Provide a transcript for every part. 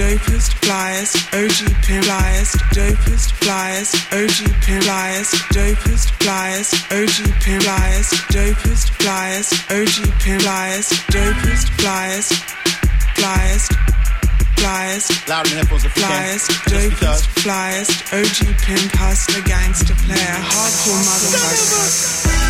dopest, flyest, OG pin, flyest, dopest, flyest, OG pin, flyest, dopest, flyest, OG pin, flyest, dopest, flyest, OG pin, flyest, dopest, flyest, flyest, flyest, Loud the headphones if flyest, dopest, flyest, OG pimp, hustler, gangster player, hardcore motherfucker.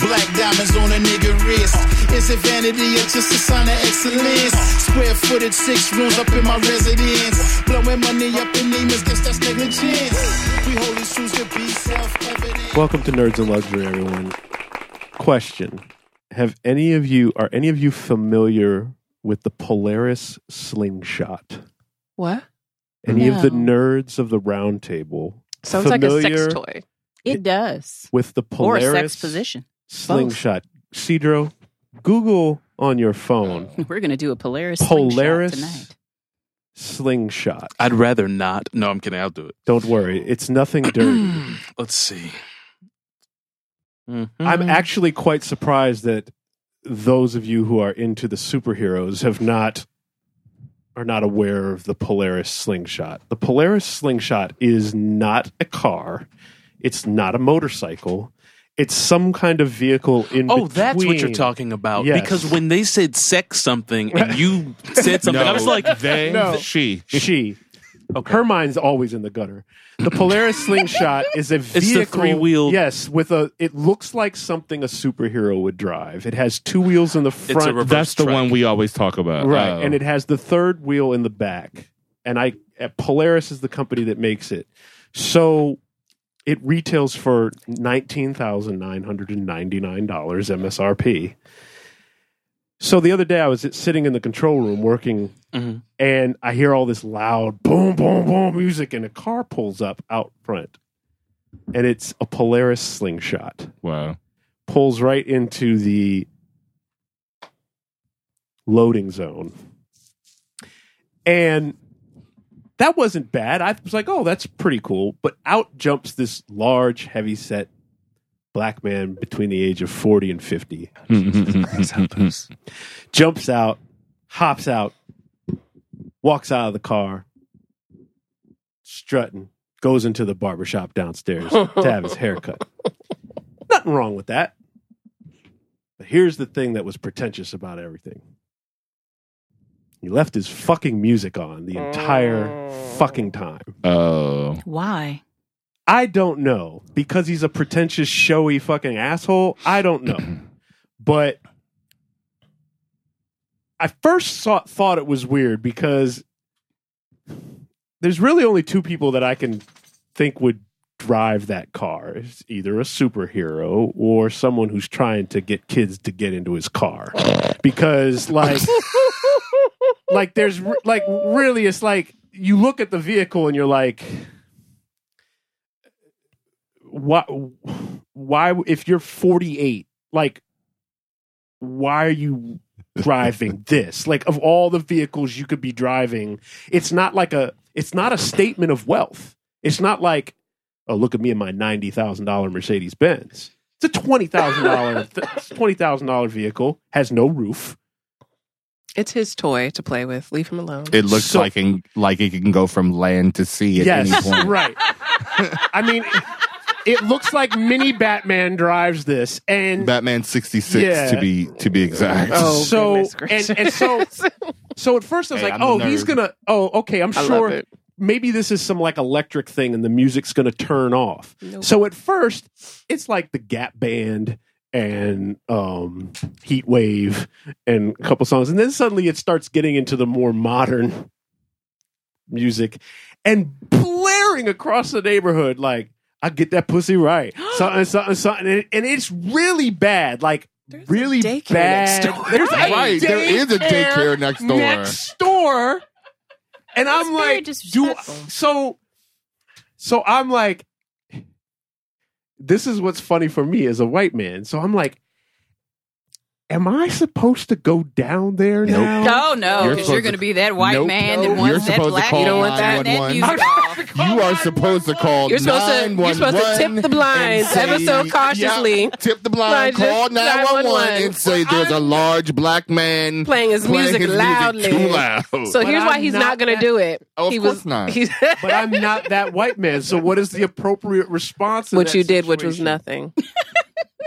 Black diamonds on a nigga wrist. Is it vanity or just a sign of excellence? Square footed, six rooms up in my residence. Blowing money up in Neiman's, guess that's negligence. We hold these truths to be self evident. Welcome to Nerds and Luxury, everyone. Question: Have any of you are any of you familiar with the Polaris slingshot? What? Any of the nerds of the round table Sounds like a sex toy. It does. with the Polaris Or a sex position. Slingshot? Cedro, Google on your phone We're going to do a Polaris, Polaris slingshot tonight. slingshot. I'd rather not. No, I'm kidding. I'll do it. Don't worry, it's nothing dirty. Let's see. I'm Mhm. actually quite surprised that those of you who are into the superheroes have not are not aware of the Polaris slingshot. The Polaris slingshot is not a car. It's not a motorcycle. It's some kind of vehicle in Oh, that's what you're talking about. Yes. Because when they said sex something and you said something, I was like, they, No. she. She. Her mind's always in the gutter. The Polaris slingshot is a the vehicle. three-wheeled- Yes, with a. It looks like something a superhero would drive. It has two wheels in the a front. reverse That's the truck. one we always talk about. right Oh. and it has the third wheel in the back and i uh, polaris is the company that makes it so it retails for $19999 msrp so the other day i was sitting in the control room working Mhm. and i hear all this loud boom boom boom music and a car pulls up out front and it's a polaris slingshot wow. pulls right into the loading zone. And that wasn't bad. I was like, oh, that's pretty cool. But out jumps this large, heavy set black man between the age of 40 and 50. Mm-hmm, mm-hmm, mm-hmm, jumps out, hops out, walks out of the car, strutting, goes into the barbershop downstairs to have his haircut. Nothing wrong with that. But here's the thing that was pretentious about everything. He left his fucking music on the entire oh. fucking time. Oh. Why? I don't know because he's a pretentious, showy fucking asshole. I don't know, but I first saw, thought it was weird because there's really only two people that I can think would drive that car. It's either a superhero or someone who's trying to get kids to get into his car, because like, like there's like really, it's like you look at the vehicle and you're like why why if you're 48 like why are you driving this? Like of all the vehicles you could be driving it's not like a it's not a statement of wealth. It's not like oh look at me in my $90,000 Mercedes Benz it's a $20,000 $20,000 vehicle has no roof It's his toy to play with. Leave him alone. It looks So- like in, like it can go from land to sea at yes any point. right I mean it looks like mini Batman drives this and Batman sixty six Yeah. to be to be exact. Oh, so goodness and, gracious. and so so at first I was Hey, like, I'm the oh, he's nerd. gonna. Oh, okay. I'm I love sure it. maybe this is some like electric thing, and the music's gonna turn off. Nope. So at first, it's like the Gap Band and um, Heat Wave and a couple songs, and then suddenly it starts getting into the more modern music and blaring across the neighborhood like. I get that pussy right, something, something, something, and, and it's really bad. Like There's a really daycare bad. next door. There's a Right, there is a daycare next door. Next door, and I'm very like, do disrespectful. so. So I'm like, this is what's funny for me as a white man. So I'm like, am I supposed to go down there Nope. now? Oh no, You're because you're going to- to be that white Nope. man Nope. that wants You're that supposed to black call you don't want that, that 911. music off. You are supposed to call. You're supposed to- you're supposed to tip 911 the blinds and say- ever so cautiously. Yeah, tip the blind. Blind, Call nine one one 911. and say there's a large black man Playing his music loudly. too loud. So But here's why I'm he's not not, going that- to do it. Oh, of he course was not. But I'm not that white man. So what is the appropriate response? Which what that you did, which was nothing.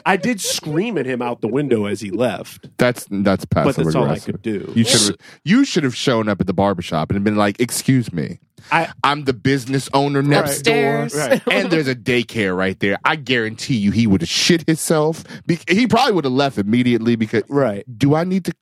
I did scream at him out the window as he left, that's that's passive but that's all I aggressive. could do. You should have you should have shown up at the barbershop and been like, "Excuse me, I I'm the business owner next Upstairs. door, Right. and there's a daycare right there. I guarantee you, he would have shit himself. Be- he probably would have left immediately because. right. Do I need to?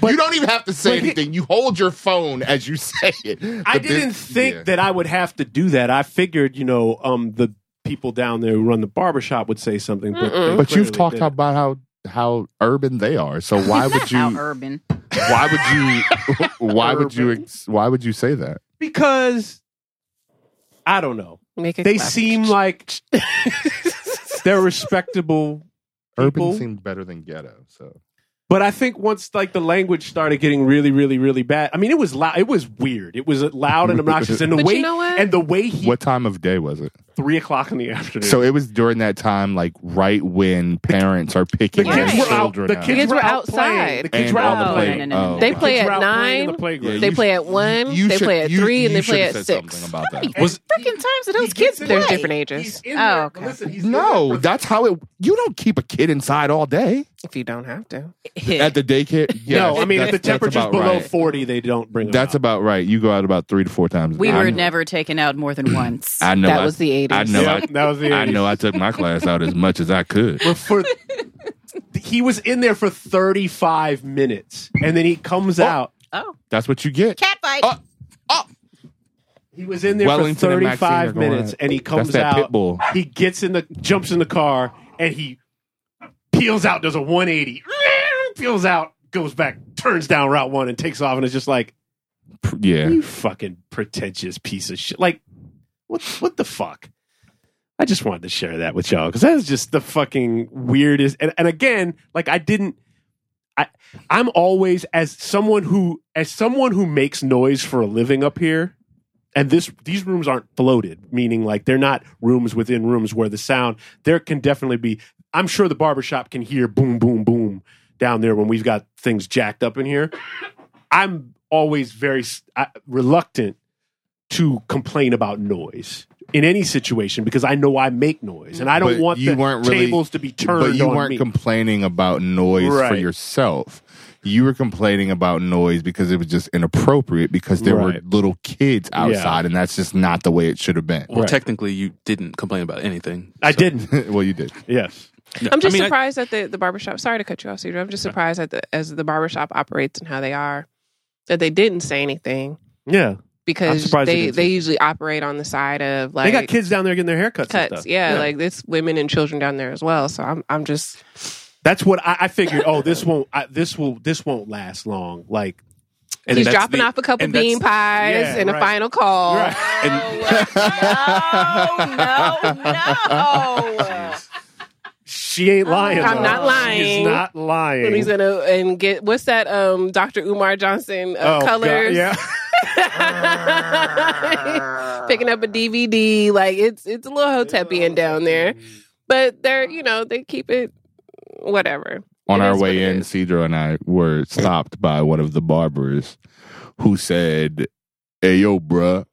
But- you don't even have to say but he- anything. you hold your phone as you say it. I The didn't bus- think yeah. that I would have to do that. I figured, you know, um, the people down there who run the barbershop would say something. But, they But you've clearly talked didn't. about how how urban they are. So why would How you? urban. why would you? Why would you? ex- Why would you say that? because I don't know. Make it They clap. seem like they're respectable people. Urban seemed better than ghetto. So But I think once like the language started getting really, really, really bad. I mean, it was loud. It was weird. It was loud and obnoxious, and the But way you know what? and the way he what time of day was it? Three o'clock in the afternoon. So it was during that time, like right when parents are picking the picking kids their were out. children The kids, kids were, were out playing. outside. The kids And were out on the the Oh, play. no, no, no, no. oh. They The play kids at out playing in nine. the playground. Yeah, They you play at one, you they should- play at you- three, and you they play should at said six. something about that. Was Freaking times of those kids. gets in There's different ages. Oh, okay. Listen, he's in No, there for- that's how it. You don't keep a kid inside all day If you don't have to. at the daycare. Yeah, no, I mean, if the that's- that's temperature's about below right. forty, they don't bring them That's out. about right. You go out about three to four times. a We day. were I- never taken out more than once. I know. That I- was the 80s. I know. Yeah, I, that was the I know. I took my class out as much as I could. But for he was in there for 35 minutes and then he comes oh. out Oh, That's what you get. cat fight. Oh, oh. he was in there Wellington for 35 are minutes and he comes That's that out pit bull. he gets in the jumps in the car and he peels out does a 180 peels out goes back turns down route 1 and takes off and it's just like Yeah. you fucking pretentious piece of shit like what what the fuck I just wanted to share that with y'all because that is just the fucking weirdest. And, and again, like I didn't. I I'm always as someone who as someone who makes noise for a living up here, and this these rooms aren't floated, meaning like they're not rooms within rooms where the sound there can definitely be. I'm sure the barbershop can hear boom boom boom down there when we've got things jacked up in here. I'm always very reluctant to complain about noise in any situation because I know I make noise and I don't But want you the weren't really- tables to be turned But you on weren't me. complaining about noise for yourself. You were complaining about noise because it was just inappropriate because there Right. were little kids outside and that's just not the way it should have been. well, Right. technically, you didn't complain about anything. I So- didn't. well, you did. Yes. No, I'm just I mean, I- surprised at the, the barbershop. Sorry to cut you off, Cedar. I'm just surprised that the as the barbershop operates and how they are that they didn't say anything Yeah. Because they they they usually operate on the side of like they got kids down there getting their haircuts. and cuts. stuff. Yeah, like it's women and children down there as well. So I'm I'm just that's what I, I figured. Oh, this won't. I, this will. This won't last long. Like. and he's dropping the- off a couple and bean pies Yeah, and right. a final call. Right. no, no, no. She ain't lying. I'm though. not lying. She's not lying. And he's gonna and get what's that? Um, Dr. Umar Johnson uh, Oh, God, colors. Yeah. Picking up a DVD, like it's it's a little hotepian down there, but they're you know they keep it whatever. On It our way in, is. Cedro and I were stopped by one of the barbers who said, Hey, yo, bruh.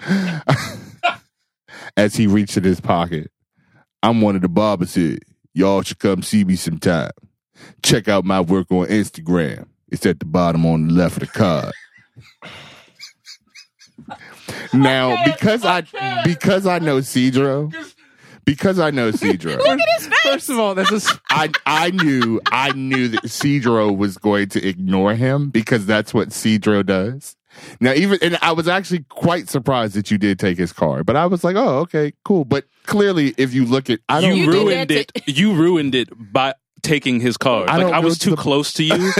As he reached in his pocket, I'm one of the barbers here. Y'all should come see me sometime. Check out my work on Instagram. It's at the bottom on the left of the card. Now, because I because I know Cedro, because I know Cedro. Look at his face. First of all, that's a. s- I I knew I knew that Cedro was going to ignore him because that's what Cedro does. Now even and I was actually quite surprised that you did take his car, but I was like, oh okay, cool. But clearly, if you look at, I don't. you, You ruined that it. You ruined it by taking his card. I like I was know too the- close to you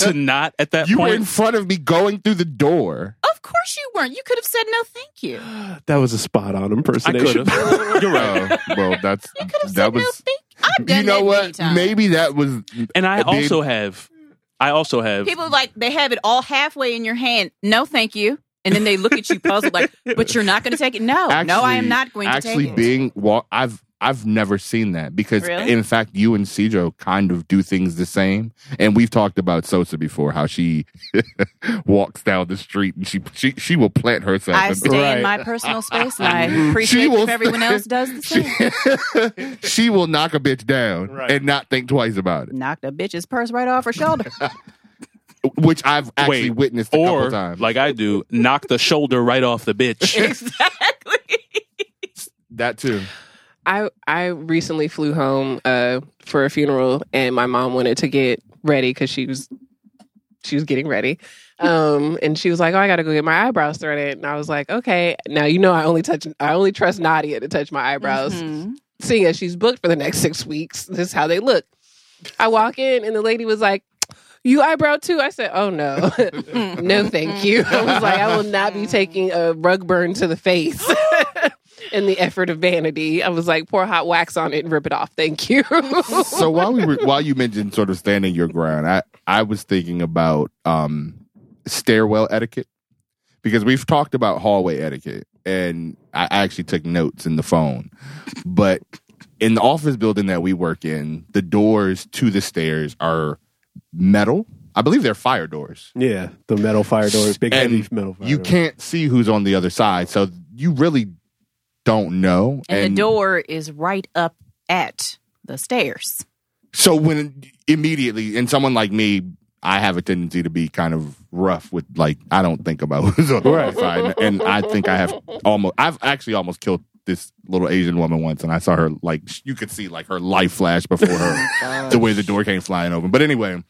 to not at that point. you were in front of me going through the door. Of course you weren't. You could have said no, thank you. That was a spot on impersonation. could. You're right. Oh, well, that's You could have that said was no, thank I've done you know that what? many times. Maybe that was. And I Uh, babe- also have, I also have. People like they have it all halfway in your hand. No, thank you. And then they look at you puzzled, like, "But you're not going to take it." No, no, I am not going to actually take it. being well i've i've never seen that because Really? in fact you and Cedro kind of do things the same and we've talked about sosa before how she walks down the street and she she, she will plant herself I in- stay Right. in my personal space, and I appreciate She will- if everyone else does the same. she, she will knock a bitch down Right. and not think twice about it Knocked a bitch's purse right off her shoulder. which i've actually Wait, witnessed a couple times like I do, knock the shoulder right off the bitch. exactly. that too I I recently flew home uh, for a funeral, and my mom wanted to get ready because she was she was getting ready, um, and she was like, "Oh, I got to go get my eyebrows threaded," and I was like, "Okay." Now you know I only touch I only trust Nadia to touch my eyebrows, Mhm. seeing as she's booked for the next six weeks. This is how they look. I walk in, and the lady was like. You eyebrow too? I said, "Oh no, no, thank you." I was like, "I will not be taking a rug burn to the face." in the effort of vanity. I was like, pour hot wax on it and rip it off. Thank you. so while we were while you mentioned sort of standing your ground, I I was thinking about um stairwell etiquette because we've talked about hallway etiquette and I actually took notes in the phone. But in the office building that we work in, the doors to the stairs are metal. I believe they're fire doors. Yeah, the metal fire doors, big And heavy metal fire You doors. can't see who's on the other side, so you really don't know. And, the door is right up at the stairs. So when immediately, and someone like me, I have a tendency to be kind of rough with like I don't think about who's on the Right. right side, and I think I have almost I've actually almost killed this little Asian woman once, and I saw her like you could see like her life flash before her oh the way the door came flying open. But anyway.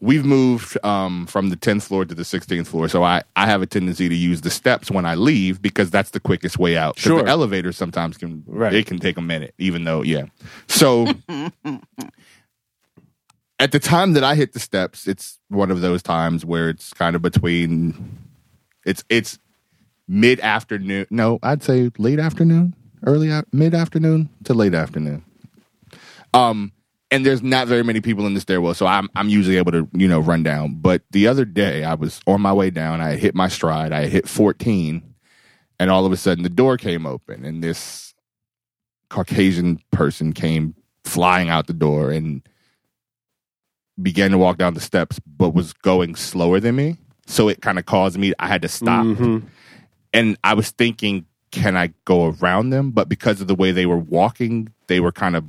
We've moved um, from the 10th floor to the 16th floor, so I, I have a tendency to use the steps when I leave because that's the quickest way out. Sure. the elevator sometimes can Right. it can take a minute, even though yeah. So at the time that I hit the steps, it's one of those times where it's kind of between it's it's mid afternoon. No, I'd say late afternoon, early mid afternoon to late afternoon. Um and there's not very many people in the stairwell, so I'm I'm usually able to, you know, run down. But the other day I was on my way down, I hit my stride, I hit 14, and all of a sudden the door came open and this Caucasian person came flying out the door and began to walk down the steps, but was going slower than me. So it kind of caused me, I had to stop. Mhm. And I was thinking, can I go around them? But because of the way they were walking, they were kind of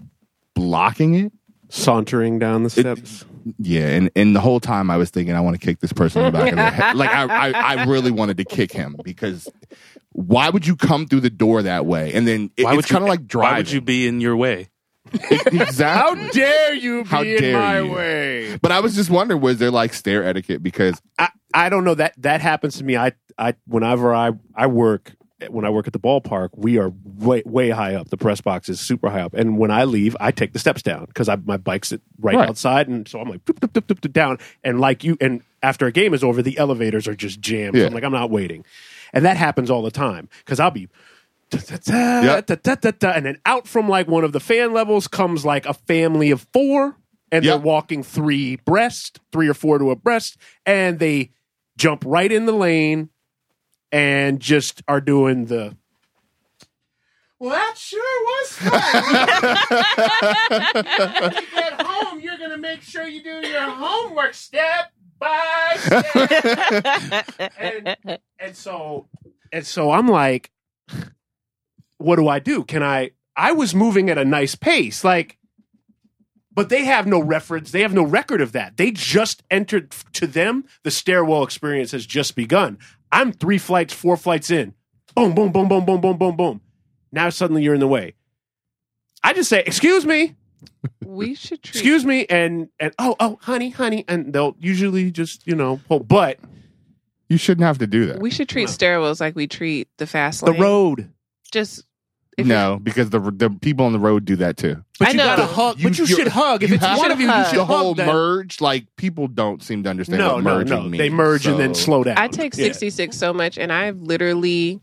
blocking it. Sauntering down the steps. Yeah, and, and the whole time I was thinking I want to kick this person in the back of the head. Like I, I, I really wanted to kick him because why would you come through the door that way? And then it, Why it's would kind of like driving. Why would you be in your way? exactly? How dare you How dare you. way? But I was just wondering, was there like stair etiquette? Because I, I don't know that that happens to me. I I whenever I I work when I work at the ballpark, we are way way high up. The press box is super high up, and when I leave, I take the steps down because my bike's right, Right. outside, and so I'm like doop, doop, doop, down. And like you, and after a game is over, the elevators are just jammed. So I'm like, I'm not waiting, and that happens all the time because I'll be. da-da-da, Yep. da-da-da-da, And then out from like one of the fan levels comes like a family of four, and Yep. they're walking three breast, three or four to a breast, and they jump right in the lane and just are doing the. Well, that sure was fun. when you get home, you're going to make sure you do your homework step by step. and, and so, and so I'm like, what do I do? Can I? I was moving at a nice pace, like, but they have no reference. They have no record of that. They just entered. To them, the stairwell experience has just begun. I'm three flights, four flights in. Boom, boom, boom, boom, boom, boom, boom, boom. Now suddenly you're in the way. I just say, "Excuse me, we should treat excuse me," and and oh, oh, honey, honey, and they'll usually just you know, pull. but you shouldn't have to do that. we should treat stairwells like we treat the fast the lane. road. Just if no, because the the people on the road do that too. But I you know. gotta hug. but you you- should hug. If you it's have one of you, you hug. should the whole them. merge, like people don't seem to understand No, what no, merging no. means. They merge and then slow down. I take Yeah. 66 so much, and I've literally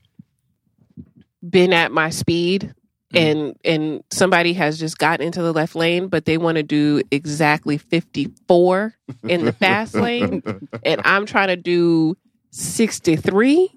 been at my speed mm. and and somebody has just gotten into the left lane, but they want to do exactly 54 in the fast lane, and I'm trying to do 63.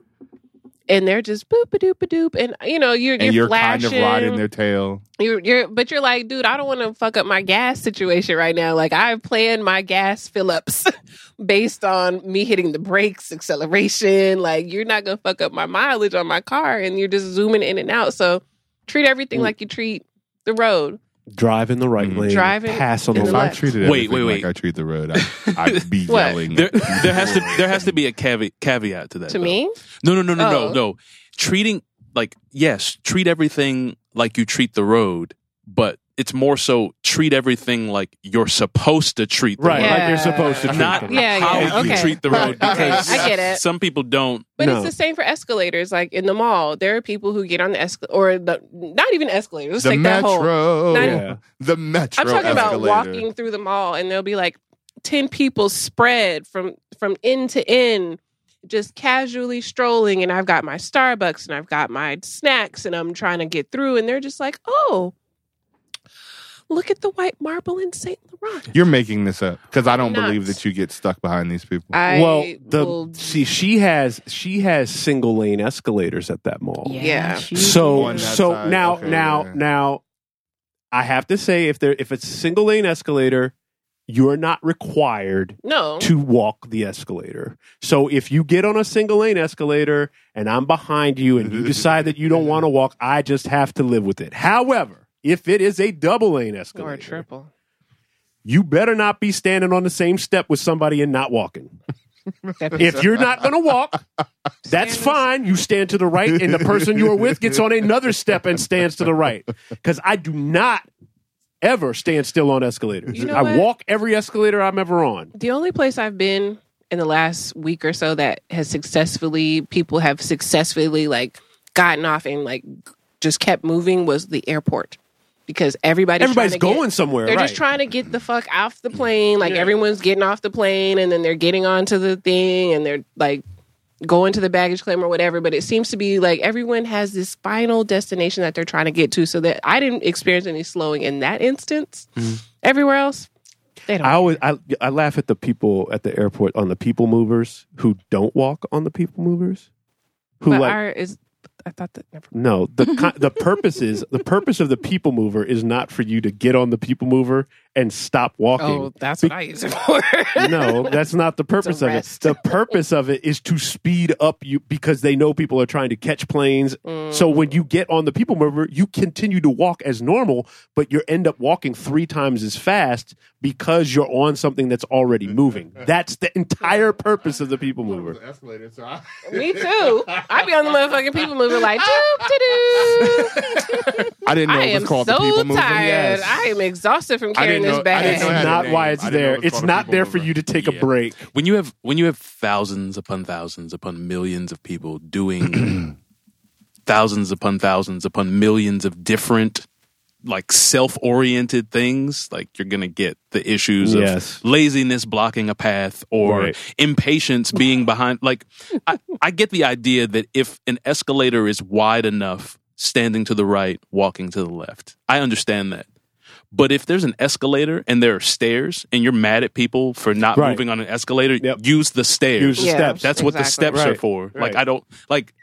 And they're just boop a doop a doop, and you know you're and you're, you're flashing. kind of riding their tail. You're, you're, but you're like, dude, I don't want to fuck up my gas situation right now. Like, I've planned my gas fill ups based on me hitting the brakes, acceleration. Like, you're not gonna fuck up my mileage on my car, and you're just zooming in and out. So, treat everything Mm. like you treat the road. Drive in the right Mhm. lane. Driving pass on in the If the I left. left. treated Wait, everything wait, like wait. I treat the road, I, I'd be What? yelling. There, there has to there has to be a caveat caveat to that. To though. me, No, no, no, no, Oh. no, no. Treating like yes, treat everything like you treat the road, but it's more so treat everything like you're supposed to treat the Right, road. like you're supposed to treat Not them. Yeah, how yeah, you okay. treat the road because I get it. some people don't. but No. it's the same for escalators. Like in the mall, there are people who get on the escalator, or the not even escalators. Let's the take that whole. metro, Not- Yeah. the metro. I'm talking about walking through the mall, and there'll be like ten people spread from from end to end, just casually strolling. And I've got my Starbucks and I've got my snacks, and I'm trying to get through, and they're just like, "Oh, look at the white marble in Saint Laurent." You're making this up because I don't Nuts. believe that you get stuck behind these people. I well, the will- see, she has she has single lane escalators at that mall. Yeah. she- So so side, now okay, now yeah. now I have to say if there if it's a single lane escalator, you're not required no. to walk the escalator. So if you get on a single lane escalator and I'm behind you and you decide that you don't want to walk, I just have to live with it. However, if it is a double lane escalator Or a triple. you better not be standing on the same step with somebody and not walking. If you're not going to walk, that's fine. You stand to the right, and the person you are with gets on another step and stands to the right. Because I do not ever stand still on escalators. You know I what? walk every escalator I'm ever on. The only place I've been in the last week or so that has successfully people have successfully like gotten off and like just kept moving was the airport because everybody's Everybody's to get- going somewhere. They're right. just trying to get the fuck off the plane. Like everyone's getting off the plane and then they're getting onto the thing and they're like going to the baggage claim or whatever. But it seems to be like everyone has this final destination that they're trying to get to. So that I didn't experience any slowing in that instance. Mm-hmm. Everywhere else, they don't. I always I, I laugh at the people at the airport on the people movers who don't walk on the people movers. Who but like our is I thought that never. no the the purpose is the purpose of the people mover is not for you to get on the people mover and stop walking. Oh, that's what I use it for. no, that's not the purpose of it. The purpose of it is to speed up you because they know people are trying to catch planes. Mm. So when you get on the people mover, you continue to walk as normal, but you end up walking three times as fast because you're on something that's already moving. That's the entire purpose of the people mover. Escalator, so I- Me too. I'd be on the motherfucking people mover like doop doo I didn't know I it was am called the so people moving. tired. Yes. I am exhausted from I carrying didn't this know- I didn't It's know it bag. had a not name. why it's I didn't know there. it was It's called a not people there for mover. you to take a Yeah. break. When you have when you have thousands upon thousands upon millions of people doing thousands upon thousands upon millions of different like self-oriented things like you're gonna get the issues Yes. of laziness blocking a path or Right. impatience being behind like I, I get the idea that if an escalator is wide enough standing to the right walking to the left i understand that but if there's an escalator and there are stairs and you're mad at people for not Right. moving on an escalator Yep. use the stairs Use the Yeah. steps. that's what the Exactly. steps are Right. for. Like I don't like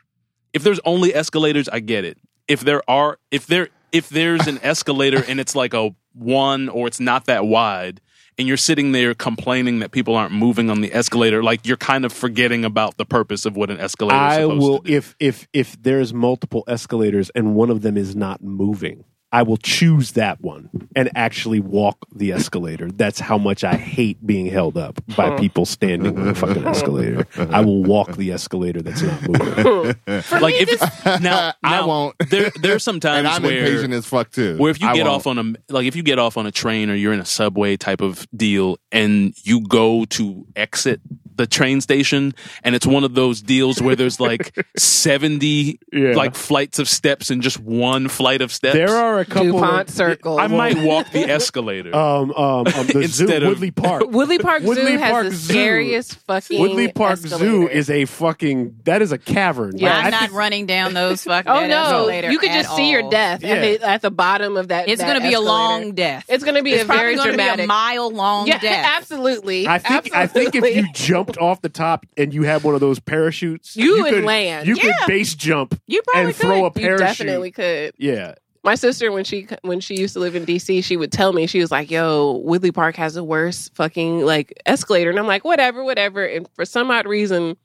if there's only escalators, I get it. If there are if there if there's an escalator and it's like a one or it's not that wide and you're sitting there complaining that people aren't moving on the escalator, like you're kind of forgetting about the purpose of what an escalator is I supposed will to do. if if if there's multiple escalators and one of them is not moving. I will choose that one and actually walk the escalator. That's how much I hate being held up by people standing on the fucking escalator. I will walk the escalator that's not moving. like if it's now, I won't. There there are some times and I'm where impatient as fuck too. Where if you I get won't. off on a like if you get off on a train or you're in a subway type of deal and you go to exit the train station, and it's one of those deals where there's like seventy Yeah. like flights of steps and just one flight of steps. There are a couple. DuPont of, Circle. I might walk the escalator. Um, um, um, the zoo, Instead of- Woodley Park. Woodley Park Woodley Zoo has Park the Zoo. scariest fucking. Woodley Park Zoo is a fucking that is a cavern. Yeah. Like, I'm I not think- running down those fucking Oh no! escalator You could at just see your death Yeah. at, the, at the bottom of that. It's that going to be a long death. It's going to be It's a very going be dramatic a mile long Yeah, death. absolutely. I think I think if you you jumped off the top and you had one of those parachutes, You would could land. You Yeah. could base jump You probably and throw a could. you parachute. definitely could. Yeah, My sister, when she when she used to live in DC, she would tell me she was like, "Yo, Woodley Park has the worst fucking like escalator," and I'm like, "Whatever, whatever." And for some odd reason,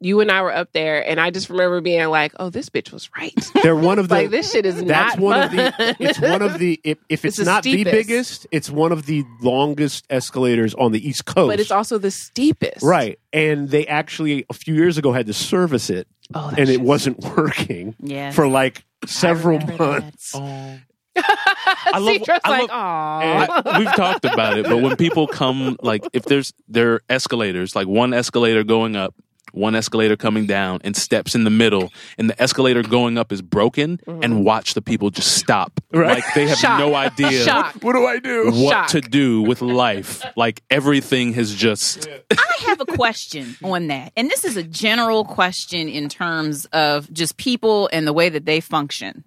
you and I were up there, and I just remember being like, "Oh, this bitch was right. they're one of the. like this shit is that's not one of the. It's one of the. If, if it's, It's the not the steepest. biggest, it's one of the longest escalators on the East Coast. but it's also the steepest. right, and they actually a few years ago had to service it, Oh, and it wasn't working Yeah. for like several remember that. months. Oh. I love- Citra's I like, love- "Aw." I- we've talked about it, but when people come, like if there's there are escalators, like one escalator going up, one escalator coming down, and steps in the middle, and the escalator going up is broken, mm-hmm. and watch the people just stop, Right. like they have Shock. no idea Shock. What do I do? what Shock. to do with life. Like everything has just I have a question on that. And this is a general question in terms of just people and the way that they function.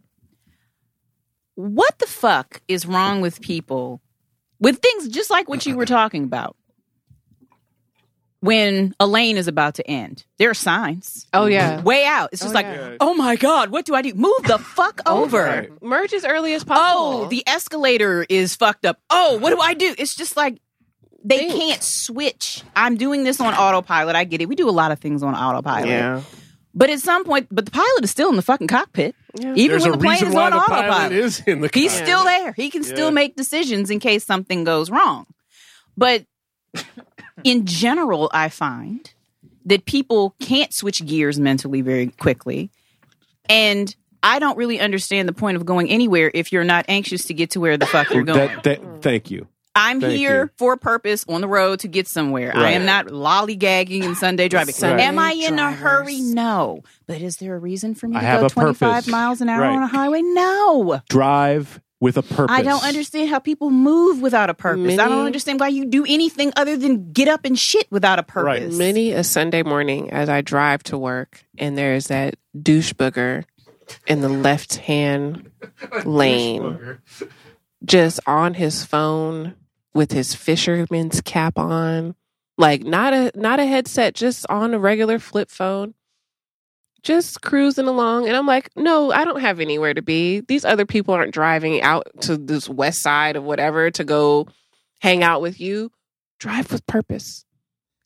What the fuck is wrong with people with things just like what you were talking about? When a lane is about to end, there are signs. Oh yeah. Way out. It's just Oh, like, yeah. oh my God, what do I do? Move the fuck over. Right. Merge as early as possible. Oh, the escalator is fucked up. Oh, what do I do? It's just like they Think. can't switch. I'm doing this on autopilot. I get it. We do a lot of things on autopilot. yeah. But at some point, but the pilot is still in the fucking cockpit. Yeah. Even There's when the plane is why on the autopilot. pilot is in the. He's still there. He can still make decisions in case something goes wrong. But in general, I find that people can't switch gears mentally very quickly. And I don't really understand the point of going anywhere if you're not anxious to get to where the fuck you're going. That, that, thank you. I'm Thank here you. for a purpose on the road to get somewhere. I am not lollygagging and Sunday driving. Sunday Am I in a hurry? No. But is there a reason for me to have go 25 purpose. miles an hour Right. on a highway? No. Drive with a purpose. I don't understand how people move without a purpose. I don't understand why you do anything other than get up and shit without a purpose. Right. purpose. Many a Sunday morning as I drive to work, and there's that douche booger in the left hand lane, just on his phone with his fisherman's cap on, like not a not a headset, just on a regular flip phone, just cruising along. And I'm like, no, I don't have anywhere to be. These other people aren't driving out to this west side of whatever to go hang out with you. Drive with purpose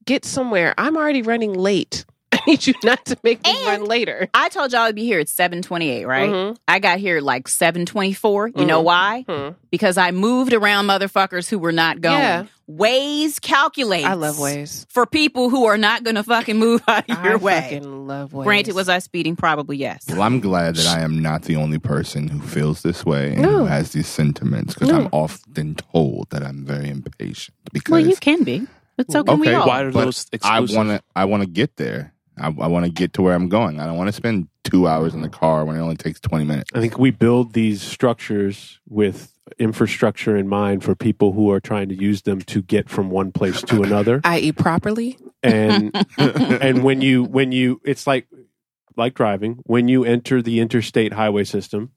get somewhere. I'm already running late. I need you not to make me And- run later. I told y'all I'd be here at 728, right? Mhm. I got here like 724. You know Mhm. why? Hmm. Because I moved around motherfuckers who were not going. Yeah. Waze calculates. I love Waze. For people who are not going to fucking move out of your way. I way. fucking love Waze. Granted, was I speeding? Probably yes. Well, I'm glad that I am not the only person who feels this way and No. who has these sentiments because No. I'm often told that I'm very impatient. Because Well, you can be, but so can we all. Why are but those I want to. I want to get there. I, I want to get to where I'm going. I don't want to spend two hours in the car when it only takes 20 minutes. I think we build these structures with infrastructure in mind for people who are trying to use them to get from one place to another. I.e., properly. And and when you when you it's like like driving, when you enter the interstate highway system,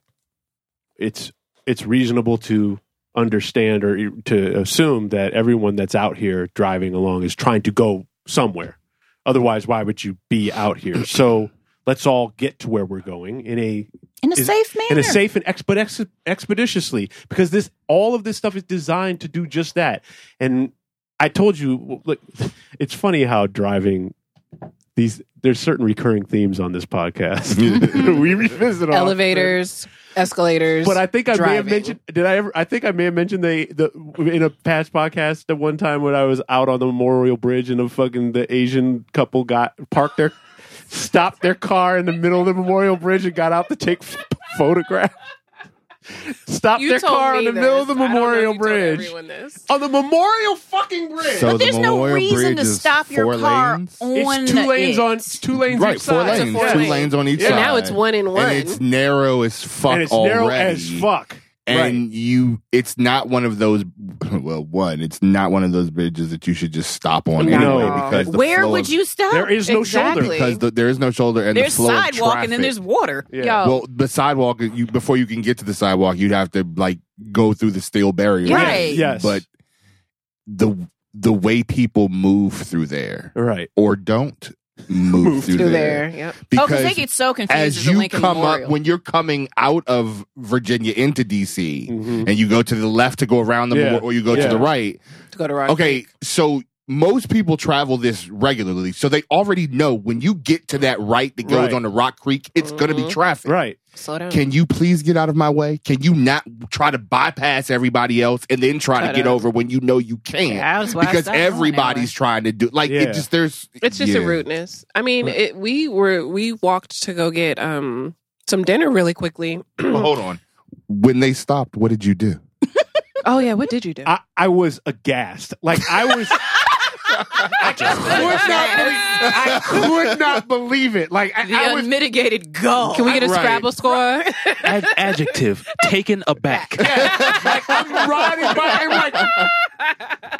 it's it's reasonable to understand or to assume that everyone that's out here driving along is trying to go somewhere. Otherwise, why would you be out here? So let's all get to where we're going in a in a is- safe manner. in a safe and expe- ex- expeditiously because this all of this stuff is designed to do just that and i told you look it's funny how driving these there's certain recurring themes on this podcast mm-hmm. we revisit all Elevators, escalators. but I think I may have mentioned. Did I ever? I think I may have mentioned the the in a past podcast the one time when I was out on the Memorial Bridge and the fucking the Asian couple got parked their stopped their car in the middle of the Memorial Bridge and got out to take f- photograph. stop You their told car me in the this. middle of the I don't know Memorial you told Bridge. everyone this. On the Memorial fucking Bridge. So But the there's no Memorial reason Bridge to is stop your four car lanes. on it's two lanes it. on it's two lanes Right, each four side. lanes, four two lane. lanes on each Yeah. side. Now it's one in one. and it's narrow as fuck and it's already. narrow as fuck. And right. you, it's not one of those. Well, one, it's not one of those bridges that you should just stop on No. anyway because the Where would of- you stop? There is no Exactly. shoulder. because the, there is no shoulder and there's the flow of sidewalk and then there's water. Yeah. Yo, Well, the sidewalk, you before you can get to the sidewalk, you'd have to like go through the steel barrier. Right. Yes. But the the way people move through there right. or don't move, Move through, through there, there. Yep. Oh, because because they get so confused as with the you Lincoln come Memorial. up when you're coming out of Virginia into DC Mhm. and you go to the left to go around the Yeah. memorial, or you go Yeah. to the right. To go to Rock Okay, Creek. so most people travel this regularly, so they already know when you get to that right that goes Right. on to Rock Creek, it's going to be traffic. Right. Slow down. Can you please get out of my way? Can you not try to bypass everybody else and then try Shut to get up. over when you know you can't? Yeah, that's why I because everybody's trying to do like Yeah. it just there's It's just yeah. a rudeness. I mean, it, we were we walked to go get um some dinner really quickly. Well, hold on. When they stopped, what did you do? oh yeah, what did you do? I, I was aghast. Like I was. I could not believe. I could not believe it. Like I, the I was. unmitigated go. Can we get a Right. Scrabble score? Ad- adjective taken aback. Yeah, like I'm riding by and like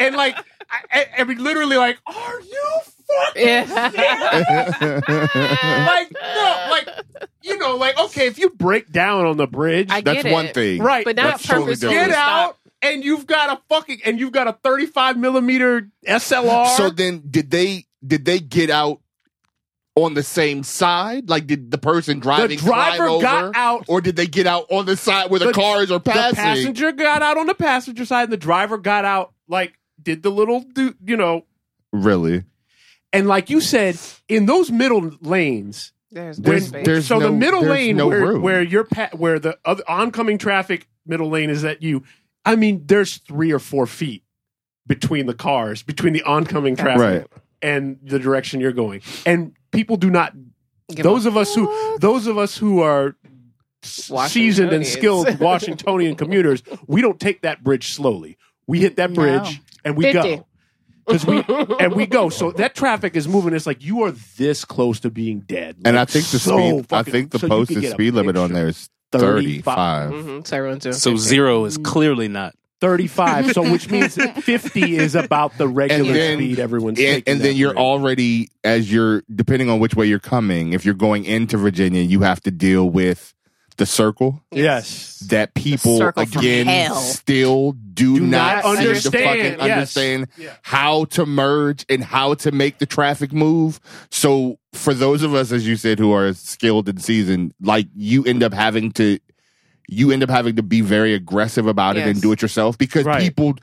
and like I, I, I mean literally like are you fucking yeah. like no like you know like okay if you break down on the bridge I That's one thing. right But not That's totally get out and you've got a fucking and you've got a 35 millimeter SLR So then did they did they get out on the same side? Like did the person the driving driver climb over? got out or did they get out on the side where the, The- cars are the passing? passenger got out on the passenger side and the driver got out like did the little do you know Really? and like you said in those middle lanes There's, There's- there's- so the middle there's lane no where where your pa- where the other oncoming traffic middle lane is at you. I mean, there's three or four feet between the cars, between the oncoming traffic Right. and the direction you're going, and people do not. Give those a of us who fuck. those of us who are seasoned and Washingtonians. skilled Washingtonian commuters, we don't take that bridge slowly. We hit that No. bridge and we 50. go. Because we and we go, so that traffic is moving. It's like you are this close to being dead, And I Like, think the so speed I fucking- think the so you could posted get a speed limit on picture. there is 35. 35. Mhm, So everyone's doing So 50. zero is clearly not. 35 so which means 50 is about the regular then- speed everyone's And, taking and then that you're bridge. already as you're depending on which way you're coming, if you're going into Virginia, you have to deal with the circle yes that people circle from again hell. still do, Do not, not seem to understand, fucking yes. understand Yeah. how to merge and how to make the traffic move. So for those of us, as you said, who are skilled and seasoned, like you end up having to you end up having to be very aggressive about it and do it yourself because Right. people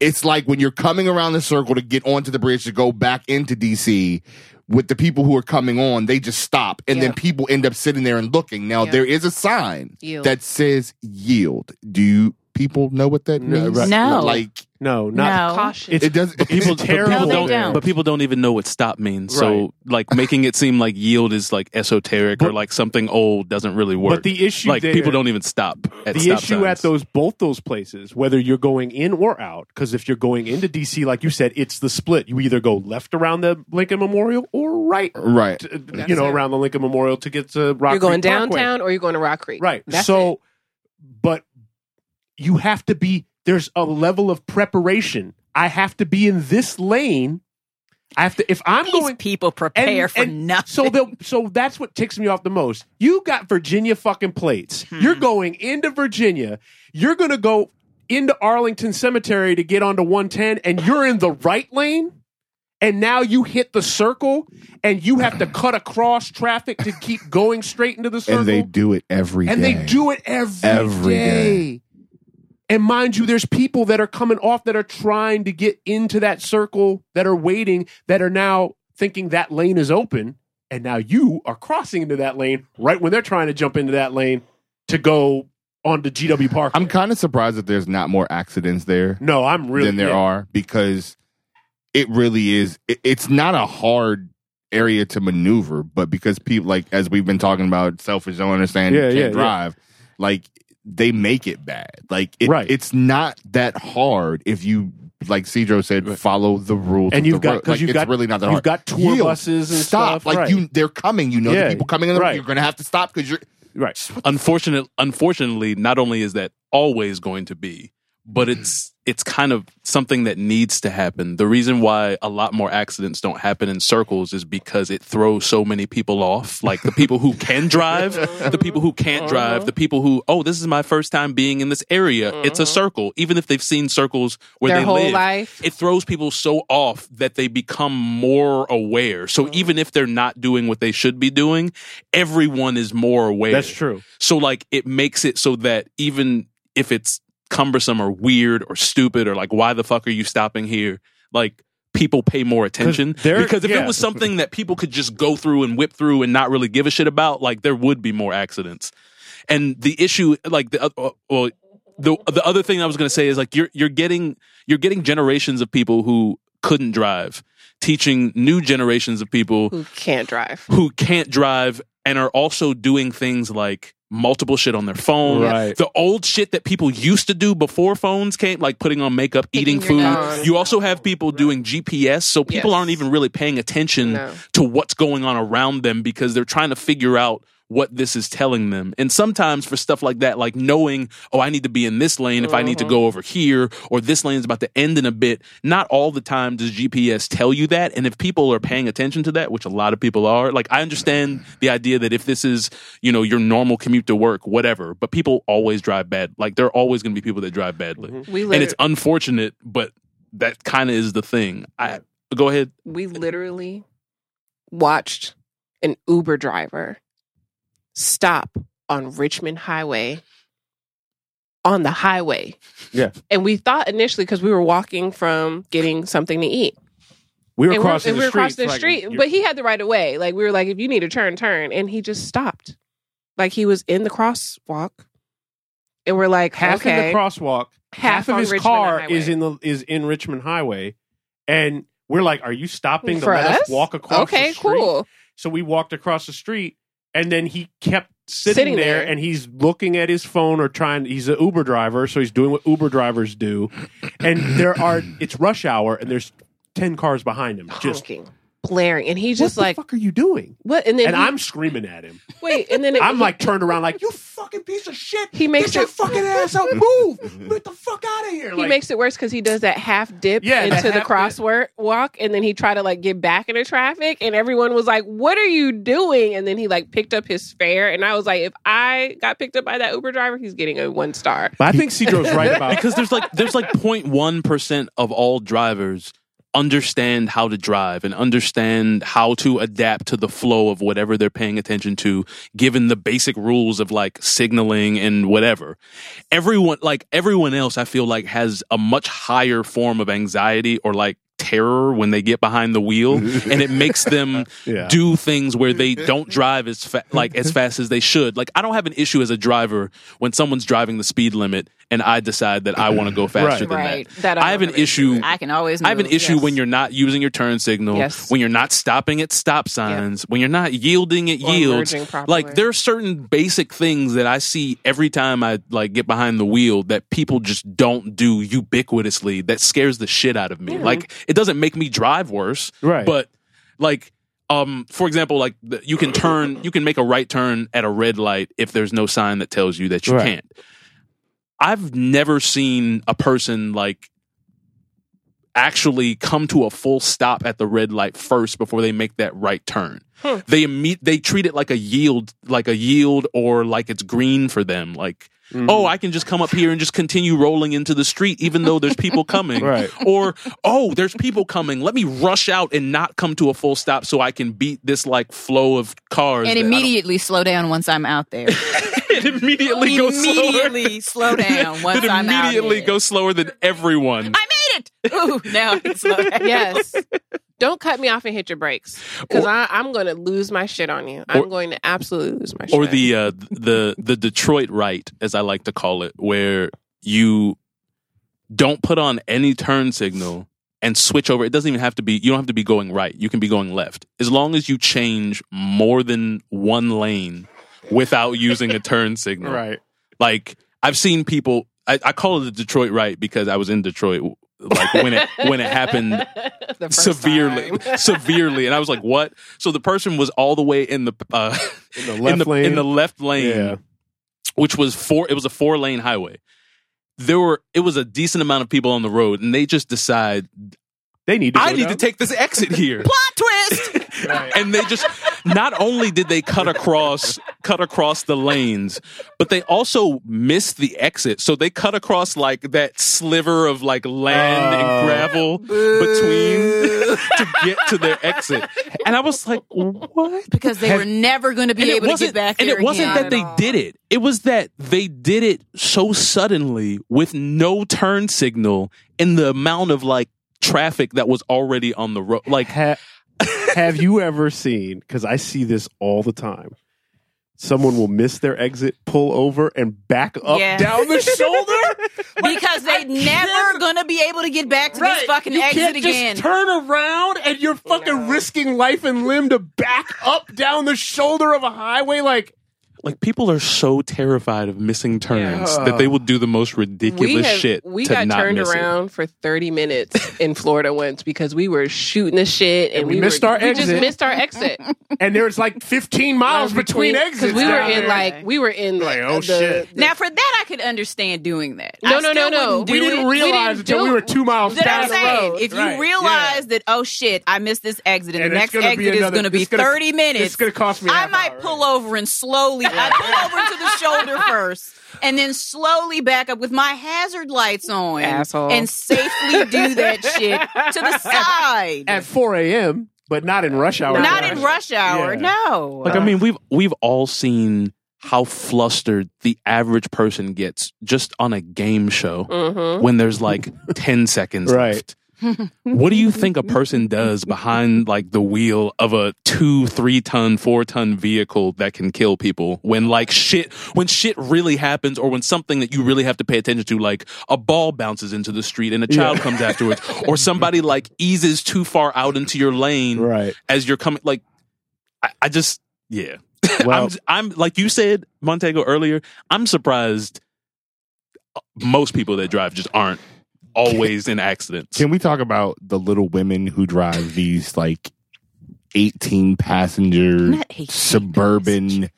it's like when you're coming around the circle to get onto the bridge to go back into DC with the people who are coming on, they just stop and then people end up sitting there and looking. Now Yeah. there is a sign Yield. that says yield. Do you people know what that No, means? right. No. Like no not No. Caution. it's it does it's People, but people No, don't, don't. but people don't even know what stop means. Right. So, like making it seem like yield is like esoteric or like something old doesn't really work. but the issue like there, people don't even stop at the stop issue signs. at those both those places whether you're going in or out because if you're going into dc like you said it's the split you either go left around the lincoln memorial or right right. to- you know it. around the lincoln memorial to get to rock Creek. you're going Creek Parkway. downtown or you're going to Rock Creek. Right. That's so, it. but you have to be, there's a level of preparation. I have to be in this lane. I have to, if I'm going. These going, people prepare for nothing. so they'll, so that's what ticks me off the most. You got Virginia fucking plates. Hmm. You're going into Virginia. You're going to go into Arlington Cemetery to get onto 110 and you're in the right lane. And now you hit the circle and you have to cut across traffic to keep going straight into the circle And they do it every day. and they do it every, Every day. And mind you, there's people that are coming off that are trying to get into that circle that are waiting that are now thinking that lane is open. And now you are crossing into that lane right when they're trying to jump into that lane to go onto GW Park. I'm kind of surprised that there's not more accidents there no, I'm really than there yeah. are because it really is. It, it's not a hard area to maneuver, but because people like as we've been talking about, selfish don't understand, Yeah, can't yeah, yeah. drive. Like they make it bad. Like it, Right. it's not that hard if you like Cedro said, follow the rules. And you've the got- road. 'cause like, you've it's got- really not that hard. you've hard. got tour Yield. buses and stop. stuff, Like right. you, they're coming. You know Yeah, the people coming in. the right. You're going to have to stop because you're. right. Unfortunately, unfortunately not only is that always going to be but it's it's kind of something that needs to happen. The reason why a lot more accidents don't happen in circles is because it throws so many people off. Like the people who can drive the people who can't uh-huh. drive the people who oh this is my first time being in this area. It's a uh-huh. circle. Even if they've seen circles where Their they whole live life. it throws people so off that they become more aware. So uh-huh. even if they're not doing what they should be doing everyone is more aware. That's true. so like it makes it so that even if it's cumbersome or weird or stupid or like why the fuck are you stopping here? Like people pay more attention 'Cause because if yeah. it was something that people could just go through and whip through and not really give a shit about, like there would be more accidents. And the issue, like the uh, well, the the other thing I was going to say is like you're you're getting you're getting generations of people who couldn't drive, teaching new generations of people Who can't drive? who can't drive and are also doing things like multiple shit on their phone. Right. The old shit that people used to do before phones came, like putting on makeup, eating Picking your food. nose. You also have people doing GPS, so people Yes. aren't even really paying attention No. to what's going on around them because they're trying to figure out what this is telling them. And sometimes for stuff like that, like knowing, oh, I need to be in this lane if I need to Mm-hmm. go over here, or this lane is about to end in a bit. Not all the time does GPS tell you that. And if people are paying attention to that, which a lot of people are, like I understand the idea that if this is, you know, your normal commute to work, whatever, but people always drive bad. Like there are always going to be people that drive badly. We And it's unfortunate, but that kind of is the thing. I go ahead. we literally watched an Uber driver stop on Richmond Highway on the highway. Yeah. And we thought initially because we were walking from getting something to eat. We were and crossing and the we were street. crossing the street, you're- but he had the right of way. Like we were like, if you need to turn, turn, and he just stopped. Like he was in the crosswalk, and we're like, half okay, in the crosswalk, half, half of his Richmond car Highway. is in the is in Richmond Highway, and we're like, "Are you stopping to for let us, us. walk across?" Street? Okay, cool. So we walked across the street, and then he kept sitting, Sitting there, there. and he's looking at his phone or trying. He's an Uber driver, so he's doing what Uber drivers do. And there are it's rush hour, and there's ten cars behind him, just honking, blaring, and he's what just the like, fuck are you doing? what? And then And he- I'm screaming at him. wait, and then it- I'm he- like turned around, like you fucking piece of shit. He makes Get your it- fucking ass up, move, get the fuck out of here. he Like, makes it worse because he does that half dip Yeah, into the half dip. crosswalk walk, and then he tried to like get back into traffic, and everyone was like, "What are you doing?" And then he like picked up his fare, and I was like, "If I got picked up by that Uber driver, he's getting a one star." But I think Cedro's right about because there's like there's like 0.1 percent of all drivers understand how to drive and understand how to adapt to the flow of whatever they're paying attention to given the basic rules of like signaling and whatever. Everyone like everyone else i feel like has a much higher form of anxiety or like terror when they get behind the wheel and it makes them Yeah. do things where they don't drive as fa- like as fast as they should. Like I don't have an issue as a driver when someone's driving the speed limit and I decide that I want to go faster Right. than Right. that. That I I have an issue issue. with. I can always. I have an issue yes. when you're not using your turn signal, Yes. when you're not stopping at stop signs, when you're not yielding at Or yields. Like there are certain basic things that I see every time I like get behind the wheel that people just don't do ubiquitously that scares the shit out of me. Mm-hmm. Like it doesn't make me drive worse, Right. But like um for example like the, you can turn you can make a right turn at a red light if there's no sign that tells you that you Right. can't. I've never seen a person like actually come to a full stop at the red light first before they make that right turn. They imme- they treat it like a yield, like a yield, or like it's green for them. Like, oh, mm-hmm. I can just come up here and just continue rolling into the street, even though there's people coming. Right. Or oh, there's people coming. Let me rush out and not come to a full stop so I can beat this like flow of cars. and that I don't- immediately slow down once I'm out there. it immediately goes slower. immediately slow down once it I'm out there. immediately here. goes slower than everyone. I made it. Ooh, now I can slow down. yes. Don't cut me off and hit your brakes because I'm going to lose my shit on you. I'm Or- going to absolutely lose my shit. or the uh, the the Detroit right, as I like to call it, where you don't put on any turn signal and switch over. It doesn't even have to be. You don't have to be going right. You can be going left as long as you change more than one lane without using a turn signal. right. Like I've seen people. I, I call it the Detroit right because I was in Detroit like when it when it happened severely, severely, and I was like, "What?" So the person was all the way in the uh, In the in the lane. in the left lane, Yeah. which was four. It was a four lane highway. There were it was a decent amount of people on the road, and they just decide They need to. I need down. to take this exit here. Plot twist. and they just not only did they cut across cut across the lanes but they also missed the exit so they cut across like that sliver of like land Oh. and uh. gravel between to get to their exit and i was like what because they were never going to be able to get back and it wasn't that they did it it was that they did it so suddenly with no turn signal in the amount of like traffic that was already on the road like Ha- have you ever seen? Because I see this all the time. Someone will miss their exit, pull over, and back up Yeah. down the shoulder. because they're never going to be able to get back to this fucking you exit can't again. Just turn around and you're fucking risking life and limb to back up down the shoulder of a highway. Like like people are so terrified of missing turns that they will do the most ridiculous we have, shit we to got not turned miss it. around for 30 minutes in Florida once because we were shooting the shit and, And we we, missed were, our we just missed our exit and there's like 15 miles between, exits. because we were in there. like we were in Like, the, oh, the- shit. the- now, for that, I could understand doing that. No, I no, no, no. we it. didn't realize didn't until we were two miles That's down the road. If you Right, realize yeah. that, oh shit, I missed this exit, and, And the next exit is going to be 30 minutes, it's gonna cost me I might pull over and slowly, I pull over to the shoulder first, and then slowly back up with my hazard lights on, Asshole. and safely do that shit to the side. at 4 a.m., but not in rush hour. Not in rush hour, Yeah. no. Like I mean, we've we've all seen how flustered the average person gets just on a game show Mhm. when there's like 10 seconds Right. left. What do you think a person does behind like the wheel of a two, three ton, four ton vehicle that can kill people when like shit, when shit really happens or when something that you really have to pay attention to, like a ball bounces into the street and a child Yeah. comes afterwards or somebody like eases too far out into your lane Right. as you're coming. Like, I, I just, yeah. Well- I'm, I'm like you said, Montego earlier. I'm surprised. uh, Most people that drive just aren't always in accidents. Can we talk about the little women who drive these like 18 passenger 18 suburban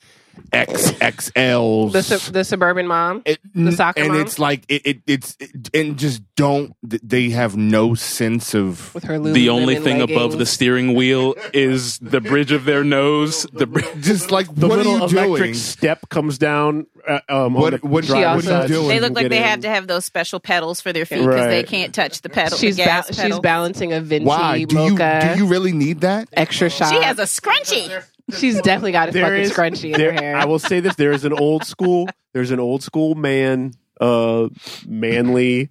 XXLs? the sub- the suburban mom. It- the soccer mom and mom? it's like it, it it's it, and just don't they have no sense of with her the only Lululemon thing above the steering wheel is the bridge of their nose. The br- just like The what little are you electric doing? step comes down. Uh, um, What- the what- She driver's also- side. doing? They look like they in. have to have those special pedals for their feet because they can't touch the pedal. She's the ba- pedal. she's balancing a venti Why do you do you really need that? extra shot. She has a scrunchie. She's definitely got a There fucking is- scrunchie in there- her hair. I will say this: there is an old school. There's an old school man, uh, manly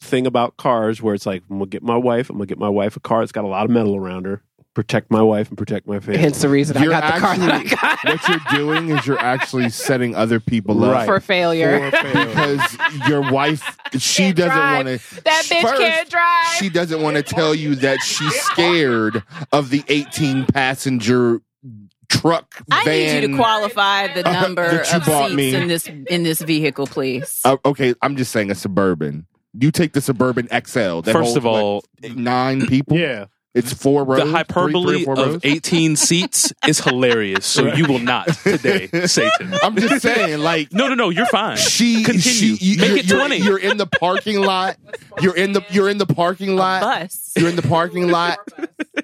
thing about cars where it's like, I'm gonna get my wife. I'm gonna get my wife a car that's got a lot of metal around her. Protect my wife and protect my family. Hence the reason You're I got the car that I actually- got what you're doing is you're actually setting other people up Right. for failure. because your wife she Can't doesn't drive. want to That bitch can't drive. she doesn't want to tell you that she's scared of the 18 passenger truck I van need you to qualify the number that you of bought seats me. in this in this vehicle, please. Uh, okay i'm just saying a suburban you take the suburban xl that First holds, of all, what, nine people yeah, it's four rows the hyperbole three or four of rows? 18 seats is hilarious. So you will not today, Satan. i'm just saying like No, no, no. You're fine. she, Continue. she you, Make you're, it you're- 20. You're in the parking lot. You're in the you're in the parking lot. Bus. You're in the parking lot,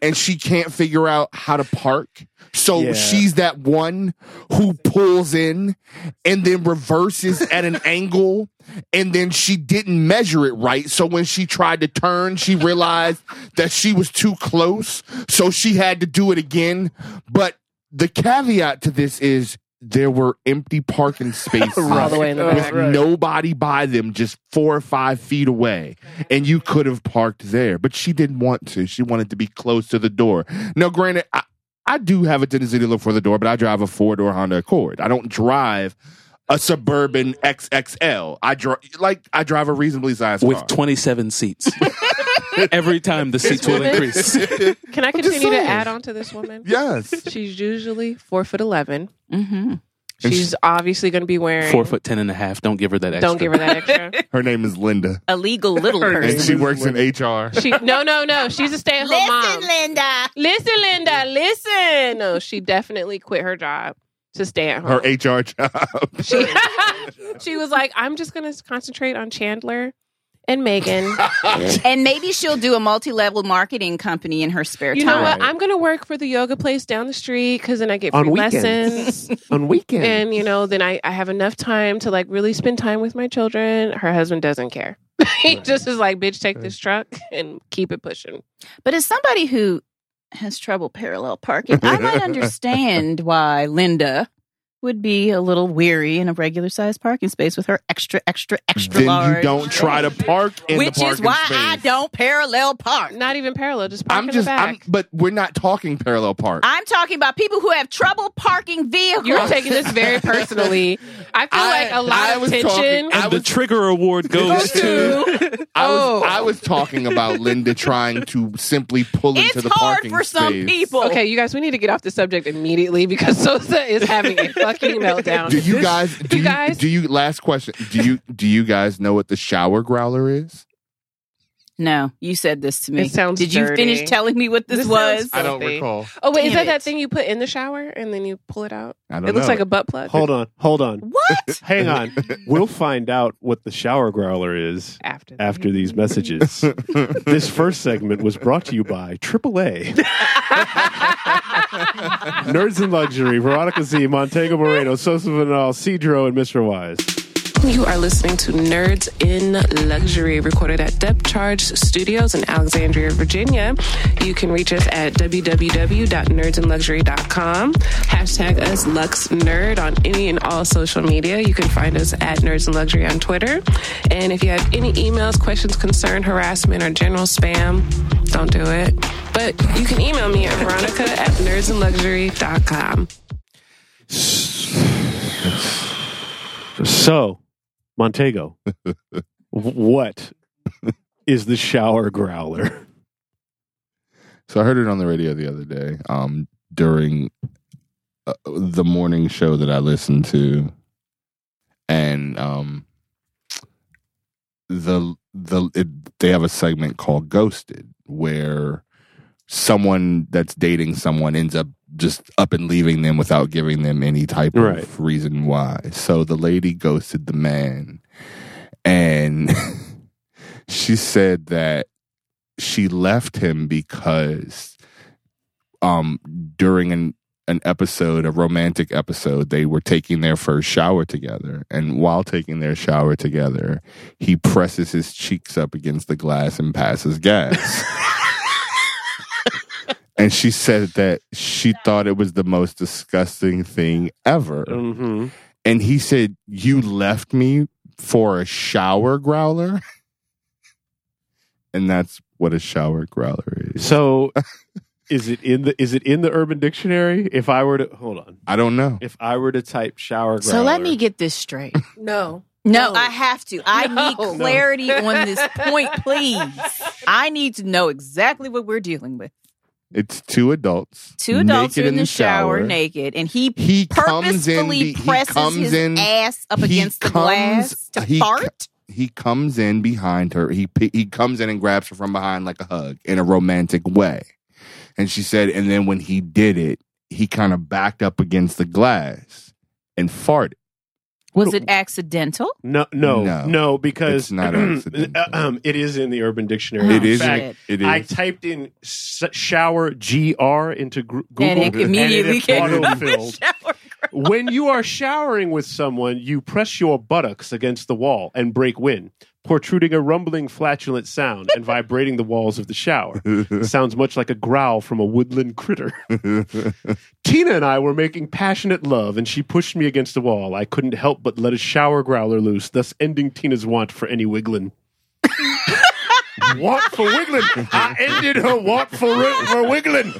and she can't figure out how to park. So Yeah. she's that one who pulls in and then reverses at an angle, and then she didn't measure it right. So when she tried to turn, she realized that she was too close. So she had to do it again. But the caveat to this is there were empty parking spaces All the way in the with back. nobody by them, just four or five feet away. And you could have parked there, but she didn't want to. She wanted to be close to the door. Now, granted, I, I do have a tendency to look for the door, but I drive a four door Honda Accord. I don't drive a suburban XXL. I drive like I drive a reasonably sized With car. 27 seats. Every time the seats will increase. Can I continue to add on to this woman? yes. She's usually four foot eleven. Mm-hmm. And She's obviously going to be wearing. Four foot ten and a half. Don't give her that extra. Don't give her that extra. Her name is Linda, A legal little Her and person. she works in HR. She no no no. She's a stay at home mom. Listen, Linda. Listen, Linda. Listen. No, she definitely quit her job to stay at home. Her HR job. she, she was like, I'm just going to concentrate on Chandler and Megan. And maybe she'll do a multi-level marketing company in her spare You time. You know what? I'm going to work for the yoga place down the street because then I get free weekends. lessons. on weekends. and, you know, then I, I have enough time to like really spend time with my children. Her husband doesn't care. he just is like, bitch, take this truck and keep it pushing. But as somebody who has trouble parallel parking, I might understand why Linda would be a little weary in a regular sized parking space with her extra, extra, extra then large. you don't try to park in Which the parking space. Which is why space. I don't parallel park. Not even parallel, just park I'm in just, the I'm, but we're not talking parallel park. I'm talking about people who have trouble parking vehicles. You're taking this very personally. I feel I- like a lot I of was tension. talking- I And the trigger award goes to. I was, Oh. I was talking about Linda trying to simply pull into it's the hard parking for some space. people. Okay, you guys, we need to get off the subject immediately because Sosa is having a fucking meltdown. Do you guys? Do You you, guys- Do you? Last question. Do you? Do you guys know what the shower growler is? No, you said this to me. It sounds Did you dirty. finish telling me what this, This was? sounds I don't Filthy. recall. Oh wait, is Damn that that it. thing you put in the shower and then you pull it out? I don't It looks know. like a butt plug. hold on, hold on. What? Hang on. We'll find out what the shower growler is after after these messages. this first segment was brought to you by AAA. Nerds in Luxury, Veronica Z, Montego Moreno, Sosa Vinal, Cedro, and Mr. Wise. You are listening to Nerds in Luxury, recorded at Depth Charge Studios in Alexandria, Virginia. You can reach us at www.nerdsinluxury.com. Hashtag us Lux Nerd on any and all social media. You can find us at Nerds in Luxury on Twitter. And if you have any emails, questions, concern, harassment, or general spam, don't do it. But you can email me at veronica at nerdsinluxury.com. So, Montego, what is the shower growler? So I heard it on the radio the other day um, during uh, the morning show that I listened to, and um, the the it, they have a segment called "Ghosted," where someone that's dating someone ends up just up and leaving them without giving them any type Right. of reason why. So the lady ghosted the man, and she said that she left him because um during an an episode a romantic episode they were taking their first shower together and while taking their shower together he presses his cheeks up against the glass and passes gas and she said that she thought it was the most disgusting thing ever Mm-hmm. and he said you left me for a shower growler and that's what a shower growler is So, is it in the is it in the Urban Dictionary? If I were to hold on, i don't know if I were to type shower growler, So let me get this straight. No. No, No. I have to. I No. need clarity on this point, please. I need to know exactly what we're dealing with. It's two adults Two adults naked are in the, shower, naked, and he, he comes in purposefully he presses comes his in ass up he against the glass to he fart. he comes in behind her. He he comes in and grabs her from behind like a hug in a romantic way. And she said, and then when he did it, he kind of backed up against the glass and farted. Was it accidental? No, no, No. no, because It's not accidental. um, it is in the Urban Dictionary. Oh, it is. In fact. It is. I typed in s- shower gr into gr- Google, And it immediately it came up when you are showering with someone, you press your buttocks against the wall and break wind, protruding a rumbling, flatulent sound and vibrating the walls of the shower. It sounds much like a growl from a woodland critter. Tina and I were making passionate love, and she pushed me against the wall. I couldn't help but let a shower growler loose, thus ending Tina's want for any wiggling. want for wiggling. I ended her want for, for wiggling.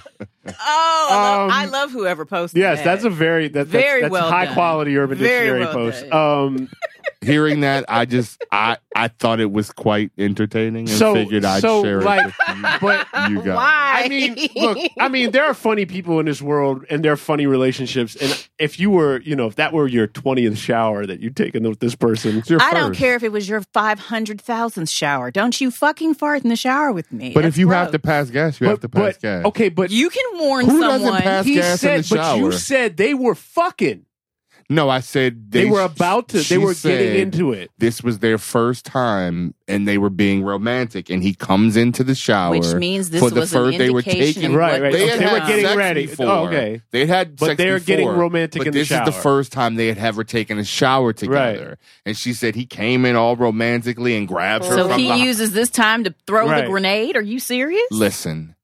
Oh, I, Um, love, I love whoever posted Yes, that. that's a very that, Very that's well high done. quality Urban Very Dictionary well post. done. Um, hearing that, I just I I thought it was quite entertaining and So- figured I'd so, share like, it with you, but you guys. Why? I mean, look, I mean, there are funny people in this world and there are funny relationships. And if you were, you know, if that were your 20th shower that you'd taken with this person, It's your I don't care if it was your 500,000th shower. Don't you fucking fart in the shower with me. But That's if you have to pass gas, you have to pass but, gas. okay, but You can warn Who doesn't someone. pass he gas in said, the but you said they were fucking. No, I said They, they, were about to. They she were said getting into it. This was their first time, and they were being romantic. And he comes into the shower, Which means this for the was an first they were indication taking. of Right, what right. They was had They were had done. getting sex ready. Before. Oh, okay. They had, But sex they're getting romantic But in the this is the shower. first time they had ever taken a shower together. And she said he came in all romantically and grabbed her So from he the. uses this time to throw Right. the grenade? Are you serious? Listen.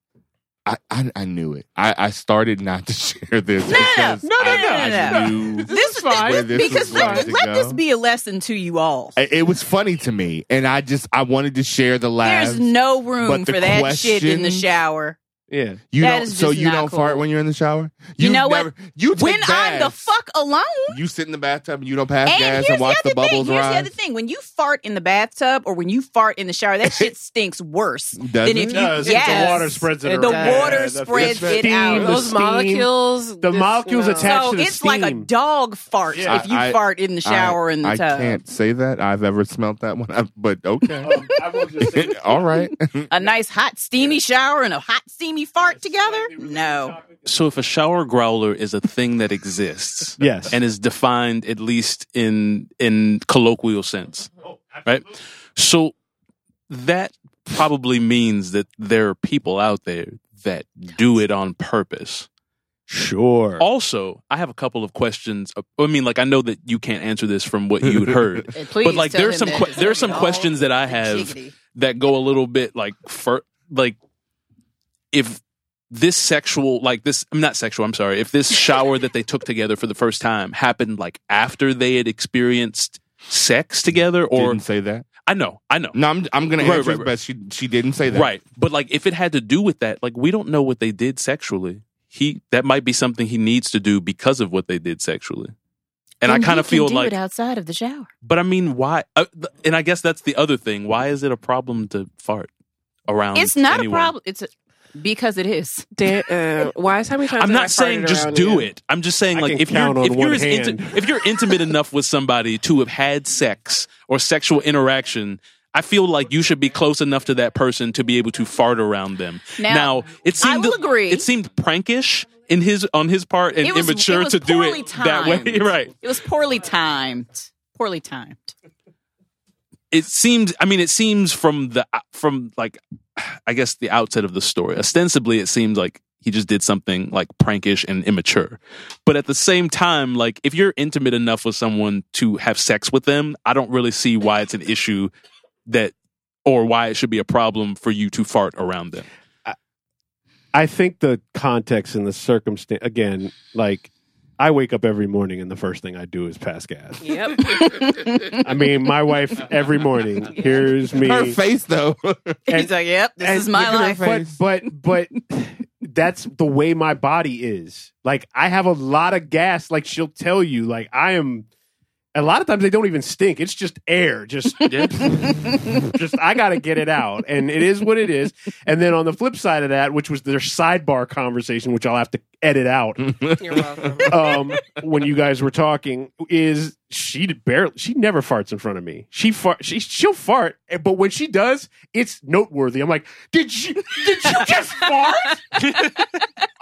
I, I I knew it. I, I started not to share this No, no, because no, no, I, no, no, no. knew This is fine. where this because was let, going to let go. this be a lesson to you all. I- It was funny to me, and I just I wanted to share the laughs. There's no room the for that shit in the shower. Yeah. you that don't. is So just you not don't fart when you're in the shower. You know what? You take When I'm the baths. fuck alone. You sit in the bathtub and you don't pass And gas here's and watch the the, other thing. bubbles Here's rise. the other thing. When you fart in the bathtub or when you fart in the shower, that shit stinks worse Does than it? if you. does. yes. The water spreads it It The around. water Yeah, the- spreads the it out. the Those steam. molecules. The this- molecules no. attach- So to the it's like a dog fart Yeah. if you I- fart in the shower I, in the tub. I tub. can't say that I've ever smelt that one, I- but okay. Um, I will just say All right. A nice hot steamy shower and a hot steamy fart together? No. So if a shower growler is a thing that exists, Yes. and is defined at least in in colloquial sense, right? So that probably means that there are people out there that do it on purpose. Sure. Also, I have a couple of questions. I mean, like I know that you can't answer this from what you'd heard, but like tell there's some that que- it's there's some questions that I have that go a little bit like for like if this sexual like this I'm not sexual I'm sorry if this shower that they took together for the first time happened like after they had experienced sex together or didn't say that. I know I know No, I'm I'm gonna Right, answer right, right. but she she didn't say that. right but like if it had to do with that like we don't know what they did sexually he that might be something he needs to do because of what they did sexually and I kind of feel do like it outside of the shower. but I mean why uh, and I guess that's the other thing why is it a problem to fart around It's not anyone? a problem. It's a, because it is. Dan, uh, why is how many times I'm have I not saying just do you? it. I'm just saying I like if you're if you're as inti- if you're intimate enough with somebody to have had sex or sexual interaction, I feel like you should be close enough to that person to be able to fart around them. Now, it seemed I seemed will agree. It seemed prankish in his on his part and was, immature to do it timed. that way. Right. It was poorly timed. Poorly timed. it seemed i mean it seems from the from like i guess the outset of the story. Ostensibly it seems like he just did something like prankish and immature. But at the same time like if you're intimate enough with someone to have sex with them i don't really see why it's an issue that or why it should be a problem for you to fart around them. I think the context and the circumstance again, like I wake up every morning and the first thing I do is pass gas. Yep. I mean, my wife every morning hears me. Her face though. He's like, "Yep, this and is my look life." But but but that's the way my body is. Like I have a lot of gas. Like she'll tell you, like I am. A lot of times they don't even stink. It's just air. Just just I got to get it out, and it is what it is. And then on the flip side of that, which was their sidebar conversation, which I'll have to edit out You're welcome. um, when you guys were talking, is she barely she never farts in front of me. She fart she she'll fart, eh, but when she does, it's noteworthy. I'm like, did you did you just fart?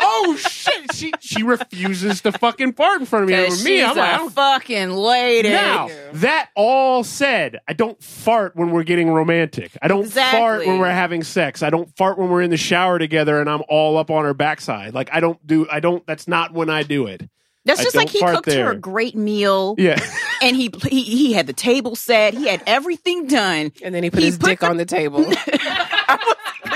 oh shit! She she refuses to fucking fart in front of me. With me, I'm like, I a don't fucking lady. now, that all said, I don't fart when we're getting romantic. I don't fart when we're having sex. I don't fart when we're in the shower together and I'm all up on her backside. Like I don't do I don't that's not when I do it. That's I just like he fart cooked her a great meal, Yeah. and he, he he had the table set. He had everything done. And then he put He his put dick the- on the table. I'm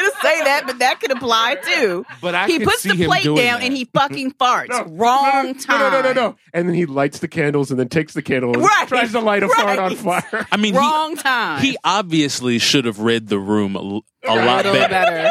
gonna say that, but that could apply too. But I he puts see the him plate down that. and he fucking farts. No, Wrong no, no, time. No, no, no, no, no. And then he lights the candles and then takes the candle and Right, tries to light a fart on fire. i mean Wrong he, time. he obviously should have read the room a, lot a little better better.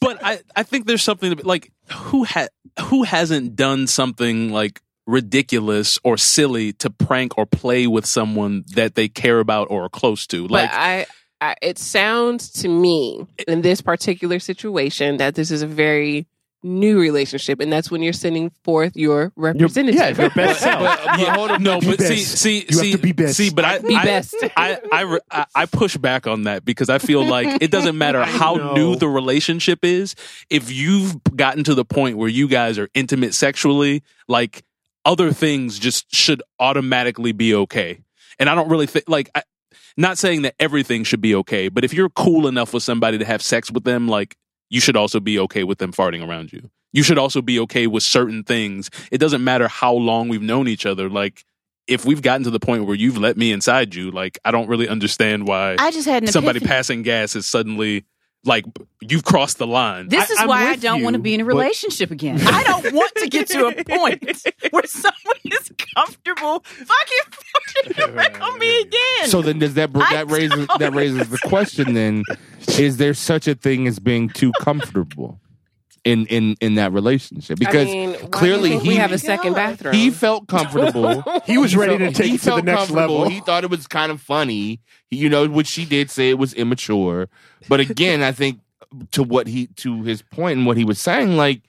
but I, I think there's something to be, like who had who hasn't done something like ridiculous or silly to prank or play with someone that they care about or are close to. Like but I, I, it sounds to me in this particular situation that this is a very new relationship, and that's when you're sending forth your representative. yeah, your best self. But- yeah, hold on, no, be but see, best. see, You have see, to be best. see, but I, Be I, best. I, I, I, I push back on that because I feel like it doesn't matter how new the relationship is. If you've gotten to the point where you guys are intimate sexually, like other things just should automatically be okay. And I don't really think like. I, not saying that everything should be okay, but if you're cool enough with somebody to have sex with them, like you should also be okay with them farting around you. You should also be okay with certain things. It doesn't matter how long we've known each other. Like if we've gotten to the point where you've let me inside you, like I don't really understand why I just had somebody epiphany. passing gas is suddenly like you've crossed the line. This is I'm why I don't you, want to be in a but- relationship again. I don't want to get to a point where someone is comfortable fucking farting around me again. So then, does that I that raises that raises the question? Then, is there such a thing as being too comfortable in in in that relationship? Because I mean, why do you clearly he we have a second bathroom. he felt comfortable. He was ready to take he it to the next level. He thought it was kind of funny. You know, what she did say it was immature. But again, I think to what he to his point and what he was saying, like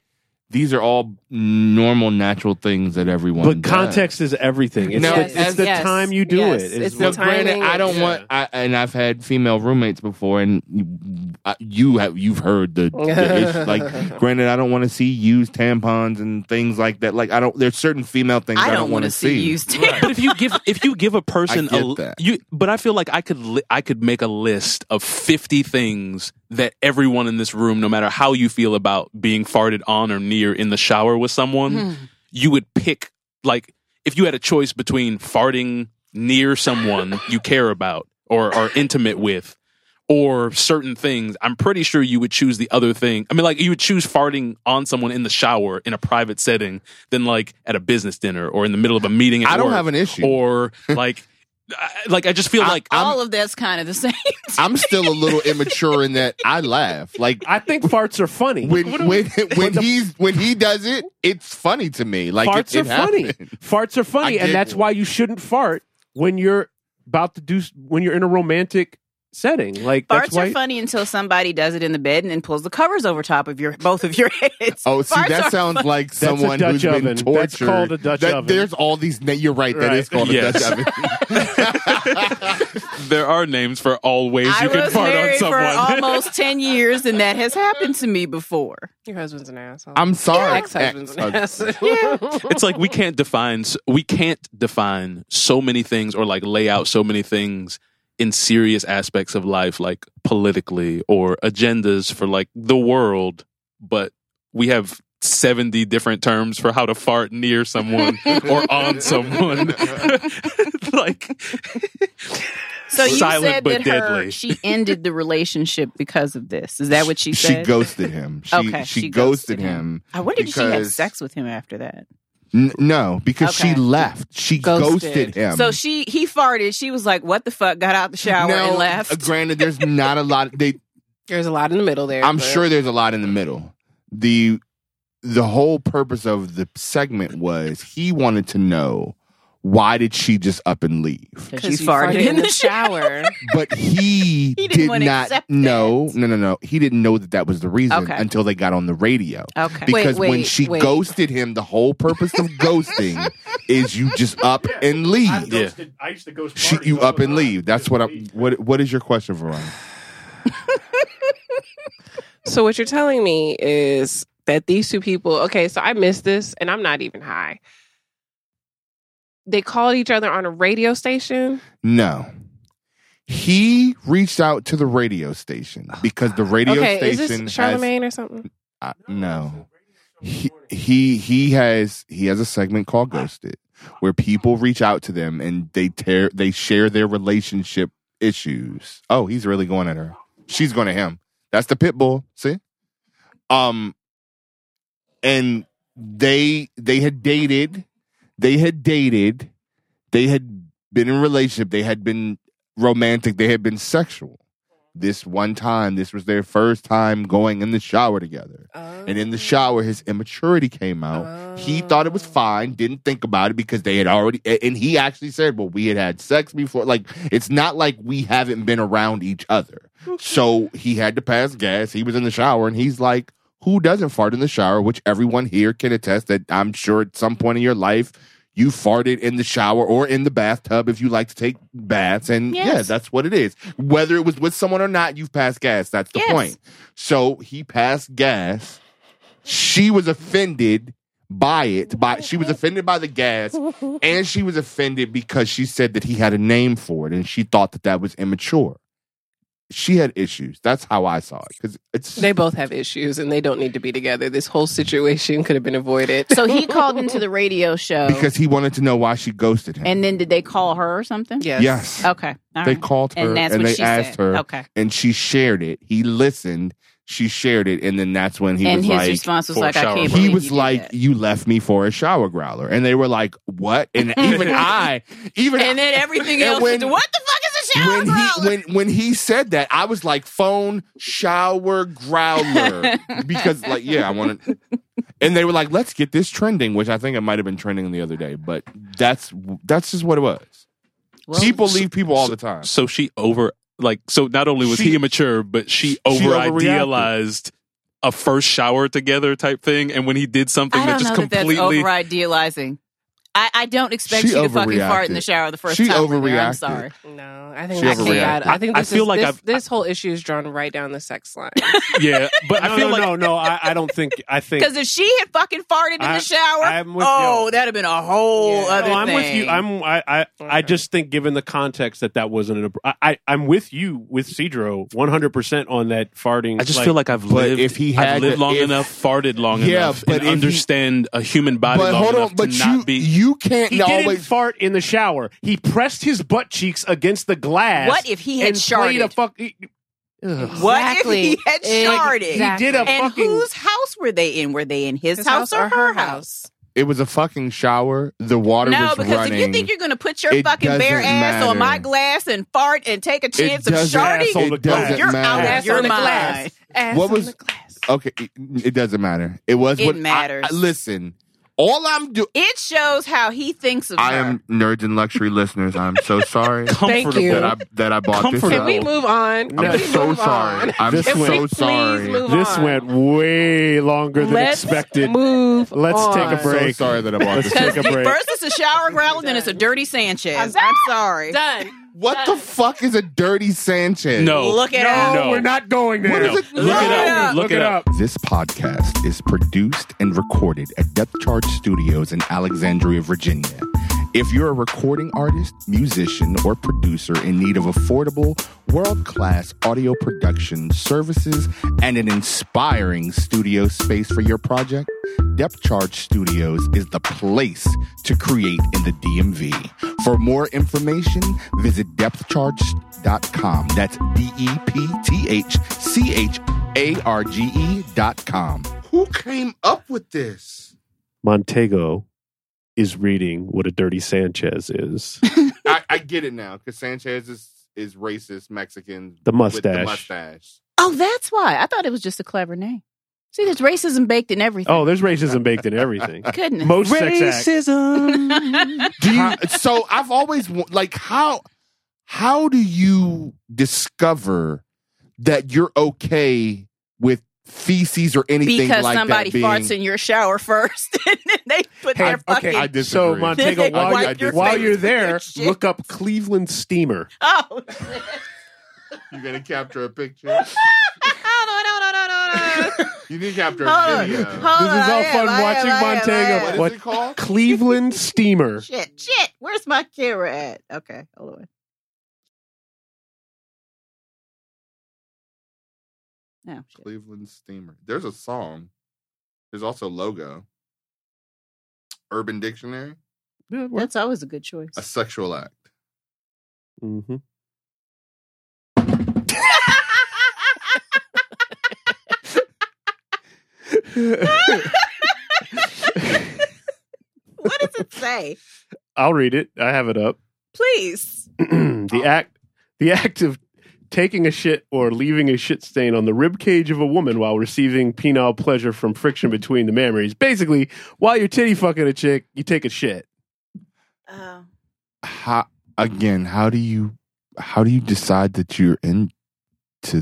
these are all normal, natural things that everyone. But does. context is everything. It's No, the, Yes, it's the yes, time you do yes, it. it's is the Now, what- time. granted, I don't yeah. want, I, and I've had female roommates before, and you, you have you've heard the, the issue. Like, granted, I don't want to see used tampons and things like that. Like, I don't. There's certain female things I, I don't, don't want want to to see used. but if you give if you give a person I a get that. you but I feel like I could li- I could make a list of 50 things that everyone in this room no matter how you feel about being farted on or near in the shower with someone hmm. you would pick like if you had a choice between farting near someone you care about or are intimate with or certain things, I'm pretty sure you would choose the other thing. I mean, like you would choose farting on someone in the shower in a private setting than like at a business dinner or in the middle of a meeting. At I don't work. have an issue. Or like, I, like I just feel I- like All of that's kind of the same. I'm still a little immature in that I laugh. Like I think farts are funny. when when when he's when he does it, it's funny to me. Like farts it, it are funny. Farts are funny, and that's it. why you shouldn't fart when you're about to do when you're in a romantic setting. Like that's Farts why are funny until somebody does it in the bed and then pulls the covers over top of your both of your heads. Oh, see, Farts that sounds funny. like someone Dutch who's been oven. tortured. That's called a Dutch That- oven. There's all these. na- You're right. That Right. is called Yes. a Dutch oven. there are names for all ways I you can fart on married for someone. almost ten years, and that has happened to me before. Your husband's an asshole. I'm sorry. ex-husband's an Ex- asshole. it's like we can't define we can't define so many things or like lay out so many things in serious aspects of life like politically or agendas for like the world but we have 70 different terms for how to fart near someone or on someone like So you Silent said but that her she ended the relationship because of this. Is that what she said? She ghosted him. She, Okay, she, she ghosted, ghosted him. I wonder did she have because- sex with him after that? N- no, because she left. She ghosted, Ghosted. him. So she he farted. She was like, "What the fuck?" Got out the shower now, and left. uh, granted, there's not a lot. They, There's a lot in the middle there. I'm but- sure there's a lot in the middle. The the whole purpose of the segment was he wanted to know why did she just up and leave, Because you you farted in the shower. but he, He didn't did wanna not accept know. that. No, no, no. He didn't know that that was the reason Okay. until they got on the radio. Okay. Because Wait, when she wait. ghosted him, the whole purpose of ghosting is you just up and leave. Yeah. I used to ghost She, you up and leave. That's what I. What What is your question, Veronica? So what you're telling me is that these two people, okay, so I missed this and I'm not even high. They called each other on a radio station. No. He reached out to the radio station because the radio okay, is station this has Charlemagne or something? uh, no. He, he he has he has a segment called Ghosted where people reach out to them and they tear they share their relationship issues. Oh, he's really going at her. She's going at him. That's the pit bull. See? Um and they they had dated they had dated they had been in a relationship they had been romantic they had been sexual this one time, this was their first time going in the shower together. And in the oh. shower, his immaturity came out. He thought it was oh. fine, didn't think about it because they had already, and he actually said, Well, we had had sex before. Like, it's not like we haven't been around each other. So he had to pass gas. He was in the shower and he's like, Who doesn't fart in the shower? Which everyone here can attest that I'm sure at some point in your life, you farted in the shower or in the bathtub if you like to take baths. And yeah, Yes. that's what it is. Whether it was with someone or not, you've passed gas. That's the Yes. point. So he passed gas. She was offended by it. By she was offended by the gas, and she was offended because she said that he had a name for it, and she thought that that was immature. She had issues. That's how I saw it because it's They both have issues and they don't need to be together. This whole situation could have been avoided. So he called into the radio show. because he wanted to know why she ghosted him. and then did they call her or something? yes. yes, Okay. all they right. called her And and, what they she asked said. her, Okay. and she shared it. He listened. She shared it, and then that's when he and was his like, response was like, I can't growler. believe he was you like, that. "You left me for a shower growler," and they were like, "What?" And even I, even And then everything And else. when- what the fuck is a shower when growler? he when when he said that, I was like, "Phone shower growler," because like, yeah, I want to. And they were like, "Let's get this trending," which I think it might have been trending the other day, but that's that's just what it was. Well, people leave people all the time. So she over like so. Not only was She- he immature, but she over idealized a first shower together type thing. And when he did something I that don't just know that that's completely over idealizing. I, I don't expect She you to fucking fart in the shower the first She time. we're there. I'm sorry. No, I think She I can't. I think I this feel is, like this, this whole issue is drawn right down the sex line. yeah. But no, I feel no, like no, no. I, I don't think. I think. Because if she had fucking farted in the shower, I'm with oh, you. that'd have been a whole Yeah. other No, I'm thing. with you. I'm. I. I, I just think, given the context, that that wasn't an. I. I I'm with you with Cedro 100 percent on that farting. I just feel like I've lived. if he had I've lived long if- enough, farted long Yeah, enough, but and understand a human body But long hold enough on, but to you not be. You can't he didn't always. fart in the shower. He pressed his butt cheeks against the glass. What if he had and played a sharded? fuck? Ugh. What Exactly. if he had sharded? He did a fucking And fucking. whose house were they in? Were they in his, house, or her house? It was a fucking shower. The water was dry. No, was because running. if you think you're going to put your It fucking bare doesn't ass on my glass and fart and take a chance of doesn't- sharding, Ass on the it doesn't glass. you're out matter. of Ass your on the mind. glass. Ass What on was- the glass. Okay, it, it doesn't matter. It was It what I- matters. I, listen, all I'm doing. It shows how he thinks of I her. am nerds and luxury listeners. I'm so sorry Thank you. that I that I bought this. Comfortable. Can up. we move on? I'm so move sorry. on? I'm This so went- Please sorry. move This on. went way longer than Let's expected. Move. Let's on. take a So break. sorry that I bought Let's take a break. first it's a shower growler, then it's a dirty Sanchez. I'm sorry. Done. What the fuck is a dirty Sanchez? No. Look it no, up. No. we're not going there. What is it? Look it up. Look, it up. This podcast is produced and recorded at Depth Charge Studios in Alexandria, Virginia. If you're a recording artist, musician, or producer in need of affordable, world class audio production services and an inspiring studio space for your project, Depth Charge Studios is the place to create in the DMV. For more information, visit depthcharge.com. That's D E P T H C H A R G E dot com. Who came up with this? Montego is reading what a dirty Sanchez is. I, I get it now because Sanchez is, is racist Mexican. The With the mustache. mustache. Oh, that's why. I thought it was just a clever name. See, there's racism baked in everything. Oh, there's racism baked in everything. goodness. Most sex acts. Racism. Do you, so I've always like how how do you discover that you're okay with feces or anything because like somebody that being, farts in your shower first, and then they put their okay, fucking. I So. Montego, while, wipe you're, your while you're there, look up Cleveland Steamer. oh, You're gonna capture a picture. no, no, no, no, no, no. You need to capture Hold a on. video. Hold This is all fun am, watching am, Montego. I. What is What? it called? Cleveland Steamer. Shit, shit. Where's my camera at? Okay, hold on. No, shit. Cleveland Steamer. There's a song. There's also logo. Urban Dictionary. Yeah. That's always a good choice. A sexual act. Mm-hmm. what does it say? I'll read it. I have it up. Please. the act the act of taking a shit or leaving a shit stain on the rib cage of a woman while receiving penile pleasure from friction between the mammaries. Basically, while you're titty fucking a chick, you take a shit. Uh, How again? How do you how do you decide that you're into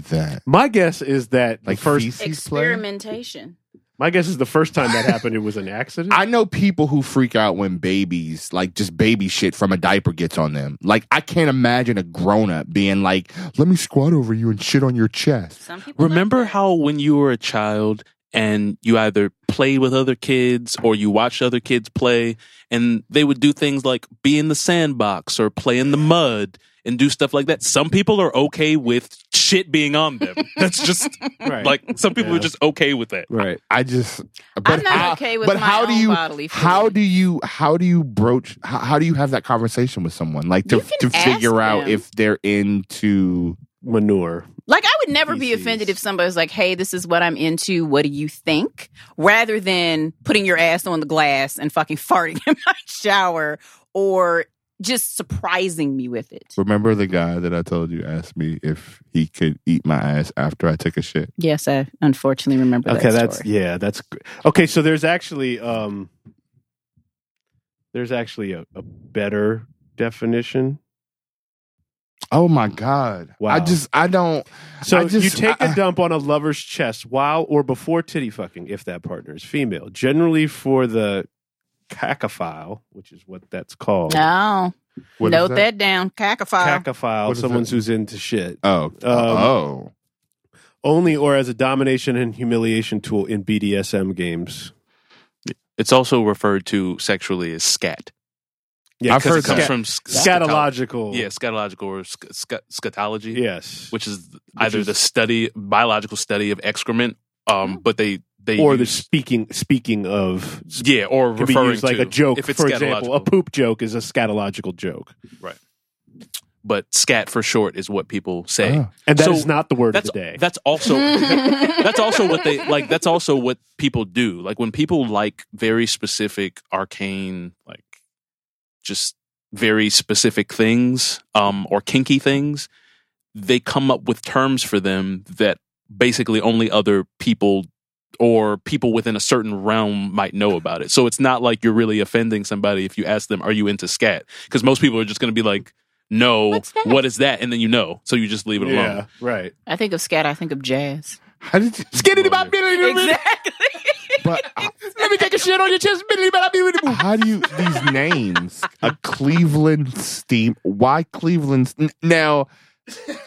that? My guess is that Like the first. feces play? experimentation. My guess is the first time that happened, it was an accident. I know people who freak out when babies, like just baby shit from a diaper gets on them. Like I can't imagine a grown up being like, "Let me squat over you and shit on your chest." Some people like Remember that. how when you were a child and you either played with other kids or you watched other kids play and they would do things like be in the sandbox or play in the mud and do stuff like that. Some people are okay with shit being on them. That's just right. like some people Yeah. are just okay with that. right. I just, but I'm not how, okay with but my how own do you, bodily how do you, how do you broach, how, how do you have that conversation with someone, like to to figure ask out them. if they're into? Manure. Like I would never be offended if somebody's like, "Hey, this is what I'm into. What do you think?" Rather than putting your ass on the glass and fucking farting in my shower or just surprising me with it. Remember the guy that I told you asked me if he could eat my ass after I took a shit. Yes, I unfortunately remember Okay, that that's story. yeah, that's okay. So there's actually um, there's actually a, a better definition. Oh my god! Wow. I just I don't. So I just- you take a I- dump on a lover's chest while or before titty fucking, if that partner is female. Generally for the cacophile, which is what that's called. No, What is note that? down. Cacophile. Cacophile, What is someone who's into shit. Oh, oh. Only or as a domination and humiliation tool in BDSM games. It's also referred to sexually as scat. Yeah, I've heard it comes scat- from sc- scatological. Yeah, scatological or sc- sc- scatology. Yes. which is either is- the study biological study of excrement um but they they or the speaking speaking of yeah or can be referring used like to a joke. if it's For example, a poop joke is a scatological joke, Right. but scat for short is what people say Oh. and that is So, not the word of that's the day. that's also that's also what they like that's also what people do like when people like very specific arcane like just very specific things um or kinky things they come up with terms for them that basically only other people or people within a certain realm might know about it so it's not like you're really offending somebody if you ask them are you into scat because most people are just going to be like no What's that? what is that and then you know so you just leave it alone right. I think of scat. I think of jazz. How did you? Exactly. But uh, let me take a shit on your chest. How do you these names? A Cleveland steam. Why Cleveland? n- Now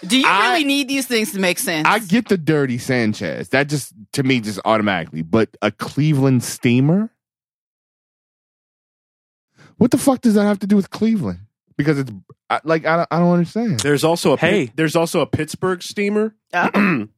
Do you I- really need these things to make sense? I get the dirty Sanchez. That just to me just automatically. But a Cleveland steamer. What the fuck does that have to do with Cleveland? Because it's I, like I don't, I don't understand. There's also a Pit- Hey. there's also a Pittsburgh steamer. Oh.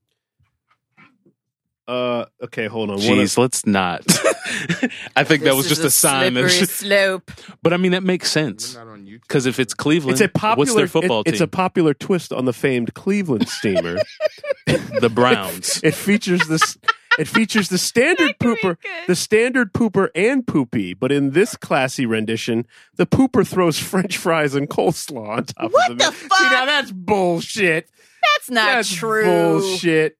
Uh, okay, hold on. One Jeez, let's not. I think that was just a, sign. That slippery sh- slope. but I mean, that makes sense because if it's Cleveland, it's a popular. what's their football it- It's a popular twist on the famed Cleveland steamer. the Browns. it features this. It features the standard pooper, the standard pooper and poopy, but in this classy rendition, the pooper throws French fries and coleslaw on top What of the the. fuck? See, now that's bullshit. That's not that's true. Bullshit.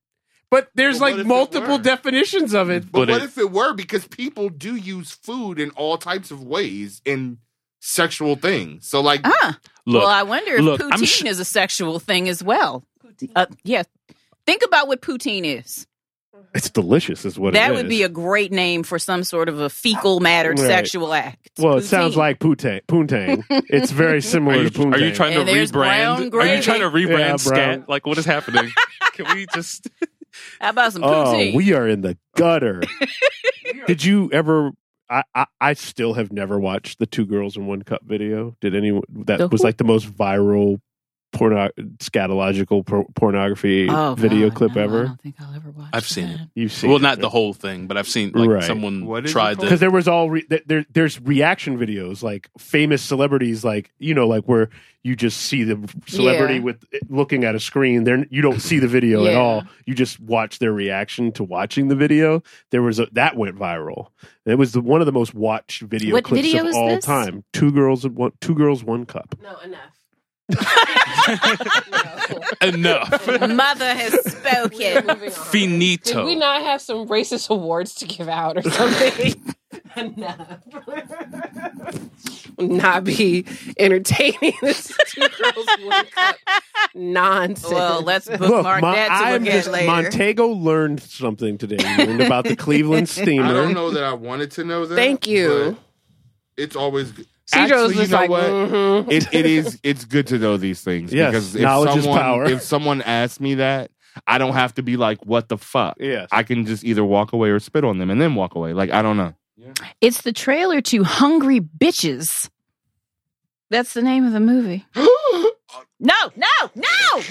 But there's But like multiple definitions of it. But, But what it- if it were? Because people do use food in all types of ways in sexual things. So like Ah. Look, well, I wonder if look, poutine sh- is a sexual thing as well. Uh, yeah. Think about what poutine is. It's delicious, is what that it would be a great name for some sort of a fecal mattered Right. sexual act. Well, it sounds like poontang. Poontang. it's very are similar you, to poontang. are you trying And to rebrand? Are you trying to rebrand Yeah, scat? Like, what is happening? Can we just? How about some Oh, we are in the gutter. Did you ever? I, I I still have never watched the two girls in one cup video. Did anyone? That The was who? like the most viral porno scatological por- pornography Oh, video God, clip no, I ever. don't think I'll ever watch I've seen that. it. You've seen Well, it, not right? the whole thing, but I've seen like Right. someone What is it tried called? because there was all re- there there's reaction videos like famous celebrities like you know like where you just see the celebrity Yeah. with eh, looking at a screen there you don't see the video at all you just watch their reaction to watching the video there was a that went viral it was the, one of the most watched video What clips video of all this? time two girls and one two girls one cup No, enough. Enough. Mother has spoken. Finito. Did we not have some racist awards to give out or something? Enough. not be entertaining this two girls one cup nonsense. Well, let's Look, bookmark that to I'm look at just, later. Montego learned something today. He learned about the Cleveland Steamer. I don't know that I wanted to know that. Thank you. It's always good. Cedro's Actually, just you know like, what? mhm. it, it is it's good to know these things Yes, because if knowledge is someone power. if someone asks me that I don't have to be like what the fuck Yes. I can just either walk away or spit on them and then walk away like I don't know It's the trailer to Hungry Bitches. That's the name of the movie. No, no, no, no, no,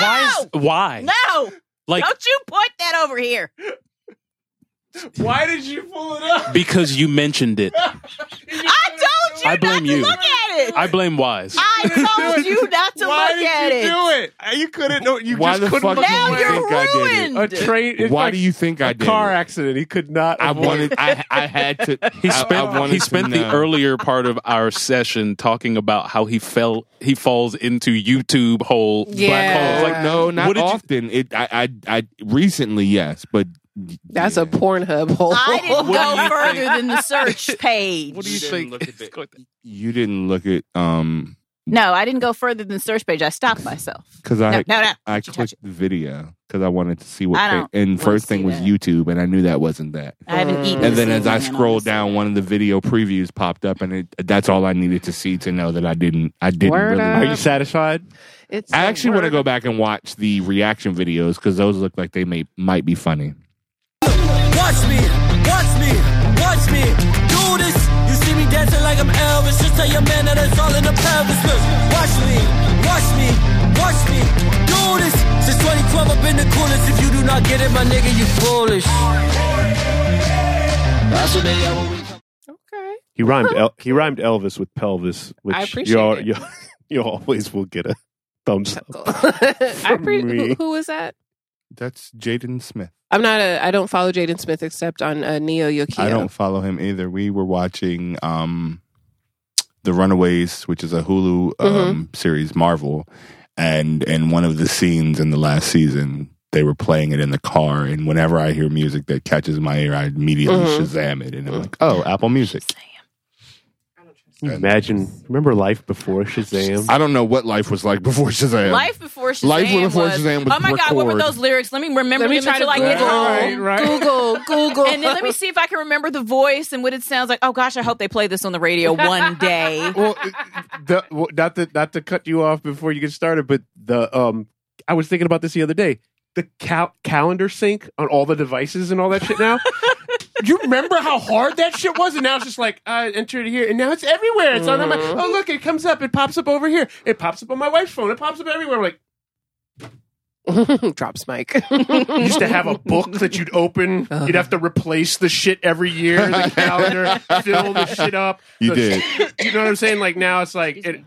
Why? Is, why? no. Like Don't you point that over here. Why did you pull it up? because you mentioned it. I told you I blame not to you. look at it. I blame Wise. I told you not to Why look did at you it. do it? Uh, you couldn't. No, you Why just the couldn't fuck look do Now you away. you're think I did it? ruined. A train. it's why like do you think I a did car it? accident? He could not. I avoid- wanted I I had to He I- spent I wanted he to spent the know. earlier part of our session talking about how he fell he falls into YouTube hole black Yeah. holes. like Like no What not did you- often it I, I I recently yes but That's yeah. a Pornhub hole. I didn't What go further think? than the search page. what do you didn't think? look at the- you didn't look at um No, I didn't go further than the search page. I stopped myself. because I no, no. I Don't you clicked the video because I wanted to see what. I and first thing was that. YouTube, and I knew that wasn't that. I haven't eaten. And then as I scrolled down, one of the video previews popped up, and it, that's all I needed to see to know that I didn't. I didn't Word really. up. Are you satisfied? It's I actually want to go back and watch the reaction videos because those look like they may might be funny. Watch me, watch me, do this. You see me dancing like I'm Elvis. Just tell your man that it's all in the pelvis. Look, watch me, watch me, watch me do this. Since 2012, I've been the coolest. If you do not get it, my nigga, you foolish. That's what they ever Okay. He rhymed. El- he rhymed Elvis with pelvis, which I appreciate you, you, you always will get a thumbs up. I pre- me. who, who was that? That's Jaden Smith. I'm not a. I don't follow Jaden Smith except on uh, Neo Yokio. I don't follow him either. We were watching um The Runaways, which is a Hulu um series, Marvel, and in one of the scenes in the last season, they were playing it in the car, and whenever I hear music that catches my ear, I immediately Mhm. Shazam it, and I'm like, oh, Apple Music. Can you Imagine. Remember life before Shazam? I don't know what life was like before Shazam. Life before Shazam. Life before was, Shazam was Oh my god, what were record. those lyrics? Let me remember Let me them try to until I Google. Right, right. Google, Google, And then let me see if I can remember the voice and what it sounds like. Oh gosh, I hope they play this on the radio one day. well, the, well, not to not to cut you off before you get started, but the um, I was thinking about this the other day. The cal- calendar sync on all the devices and all that shit now. Do you remember how hard that shit was? And now it's just like I entered it here, and now it's everywhere. It's on my. Oh look, it comes up. It pops up over here. It pops up on my wife's phone. It pops up everywhere. I'm like, drops mic. you used to have a book that you'd open. Uh-huh. You'd have to replace the shit every year. The calendar, fill the shit up. You The- did. You know what I'm saying? Like now, it's like it,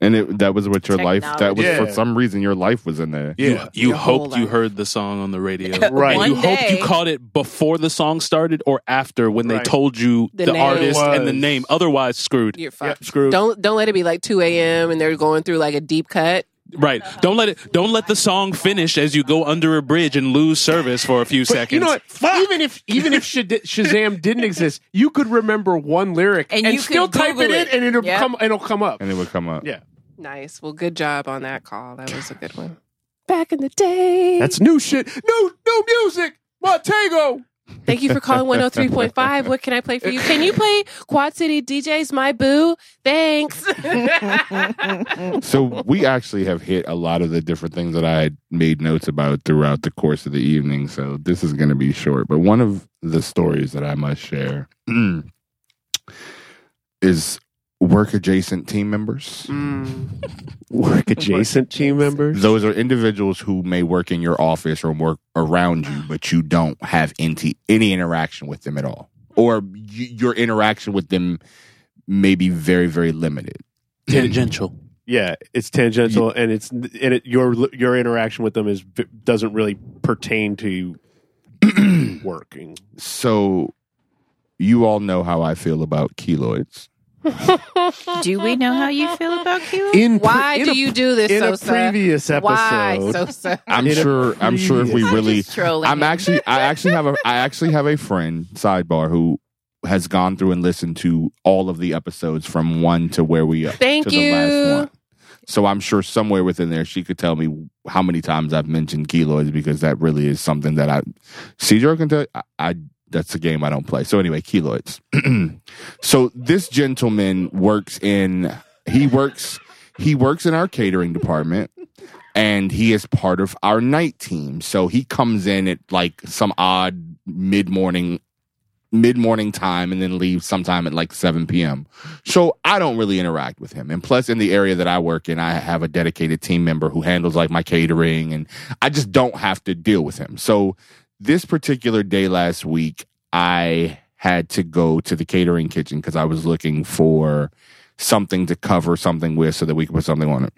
and it, that was what your life. That was Technology. for some reason your life was in there. yeah. You Your whole hoped you life. heard the song on the radio. Right. One you hoped day. you caught it before the song started or after when they told you The the, name. artist and the Was. name. Otherwise, screwed. You're Yep, fucked. screwed. Don't don't let it be like 2 a.m. and they're going through like a deep cut. Right. Don't let it. Don't let the song finish as you go under a bridge and lose service for a few But seconds. you know what? Even if even if Shazam didn't exist, you could remember one lyric And and, you still could type it Google in, and it'll Yep. come. It'll come up. And it would come up. Yeah, Nice. Well, good job on that call. That was a good one. Back in the day. that's new shit. New new music. Montego. Thank you for calling 103.5. What can I play for you? Can you play Quad City DJs My Boo? Thanks. So we actually have hit a lot of the different things that I had made notes about throughout the course of the evening. So this is going to be short. But one of the stories that I must share is work adjacent team members. Mm. Work adjacent team members. Those are individuals who may work in your office or work around you, but you don't have any, any interaction with them at all. Or y your interaction with them may be very, very limited. tangential. Yeah, it's tangential, and it's and it, your your interaction with them is doesn't really pertain to working. So you all know how I feel about keloids. Do we know how you feel about Kilo? In Why in do a- you do this, in a Sosa? previous Why, episode? Sosa? I'm In sure. I'm sure if we really, just trolling I'm actually. I actually have a. I actually have a friend sidebar who has gone through and listened to all of the episodes from one to where we Thank to the last one. So I'm sure somewhere within there she could tell me how many times I've mentioned keloids because that really is something that I. Cedro can tell. I, I that's a game I don't play. So anyway, keloids. so this gentleman works in. He works. He works in our catering department and he is part of our night team. So he comes in at like some odd mid morning mid morning time and then leaves sometime at like 7 p.m. So I don't really interact with him. And plus in the area that I work in, I have a dedicated team member who handles like my catering and I just don't have to deal with him. So this particular day last week, I had to go to the catering kitchen because I was looking for something to cover something with so that we could put something on it.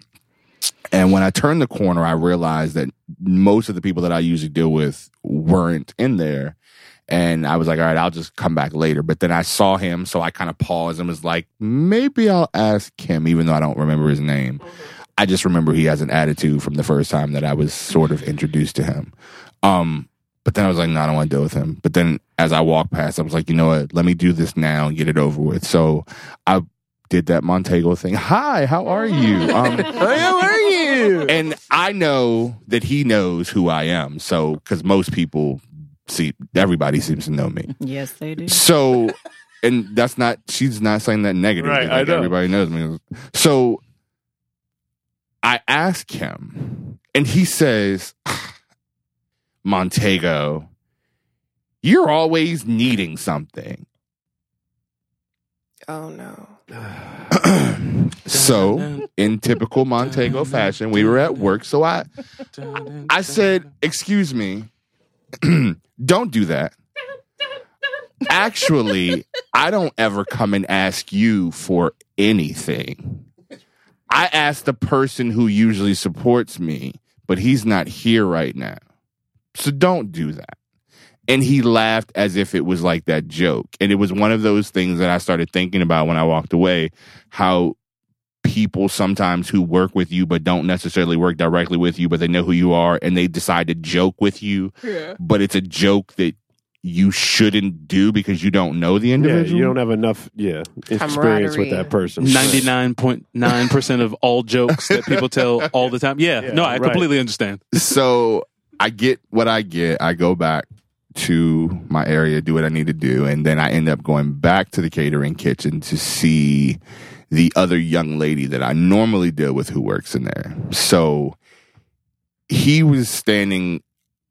And when I turned the corner, I realized that most of the people that I usually deal with weren't in there. And I was like, all right, I'll just come back later. But then I saw him, so I kind of paused and was like, maybe I'll ask him, even though I don't remember his name. I just remember he has an attitude from the first time that I was sort of introduced to him. Um, but then I was like, no, I don't want to deal with him. But then as I walked past, I was like, you know what? Let me do this now and get it over with. So I did that Montego thing. Hi, how are you? Um, how are you? And I know that he knows who I am. So, because most people see, everybody seems to know me. Yes, they do. So, and that's not, she's not saying that negative. Right, Like, I know. Everybody knows me. So I ask him, and he says, Montego, you're always needing something. Oh no. so, in typical Montego fashion, we were at work. So I, I said, "Excuse me, don't do that." Actually, I don't ever come and ask you for anything. I ask the person who usually supports me, but he's not here right now. So don't do that. And he laughed as if it was like that joke. And it was one of those things that I started thinking about when I walked away how people sometimes who work with you but don't necessarily work directly with you, but they know who you are and they decide to joke with you. But it's a joke that you shouldn't do because you don't know the Yeah, individual. you don't have enough yeah experience with that person. Ninety nine point nine percent of all jokes that people tell all the time. Yeah, Yeah, no, I right. completely understand. so I get what I get. I go back to my area, do what I need to do, and then I end up going back to the catering kitchen to see the other young lady that I normally deal with who works in there. So he was standing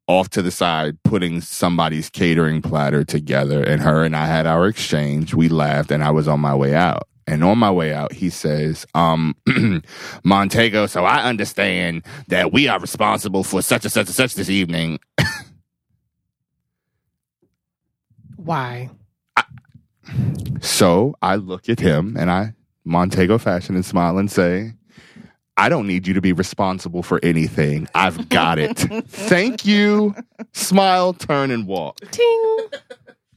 off to the side putting somebody's catering platter together and her and I had our exchange. We laughed and I was on my way out. And on my way out, he says, um, Montego, so I understand that we are responsible for such and such and such this evening. Why? So I look at him and I, Montego fashion and smile and say, I don't need you to be responsible for anything. I've got it. Thank you. Smile, turn, and walk. Ting.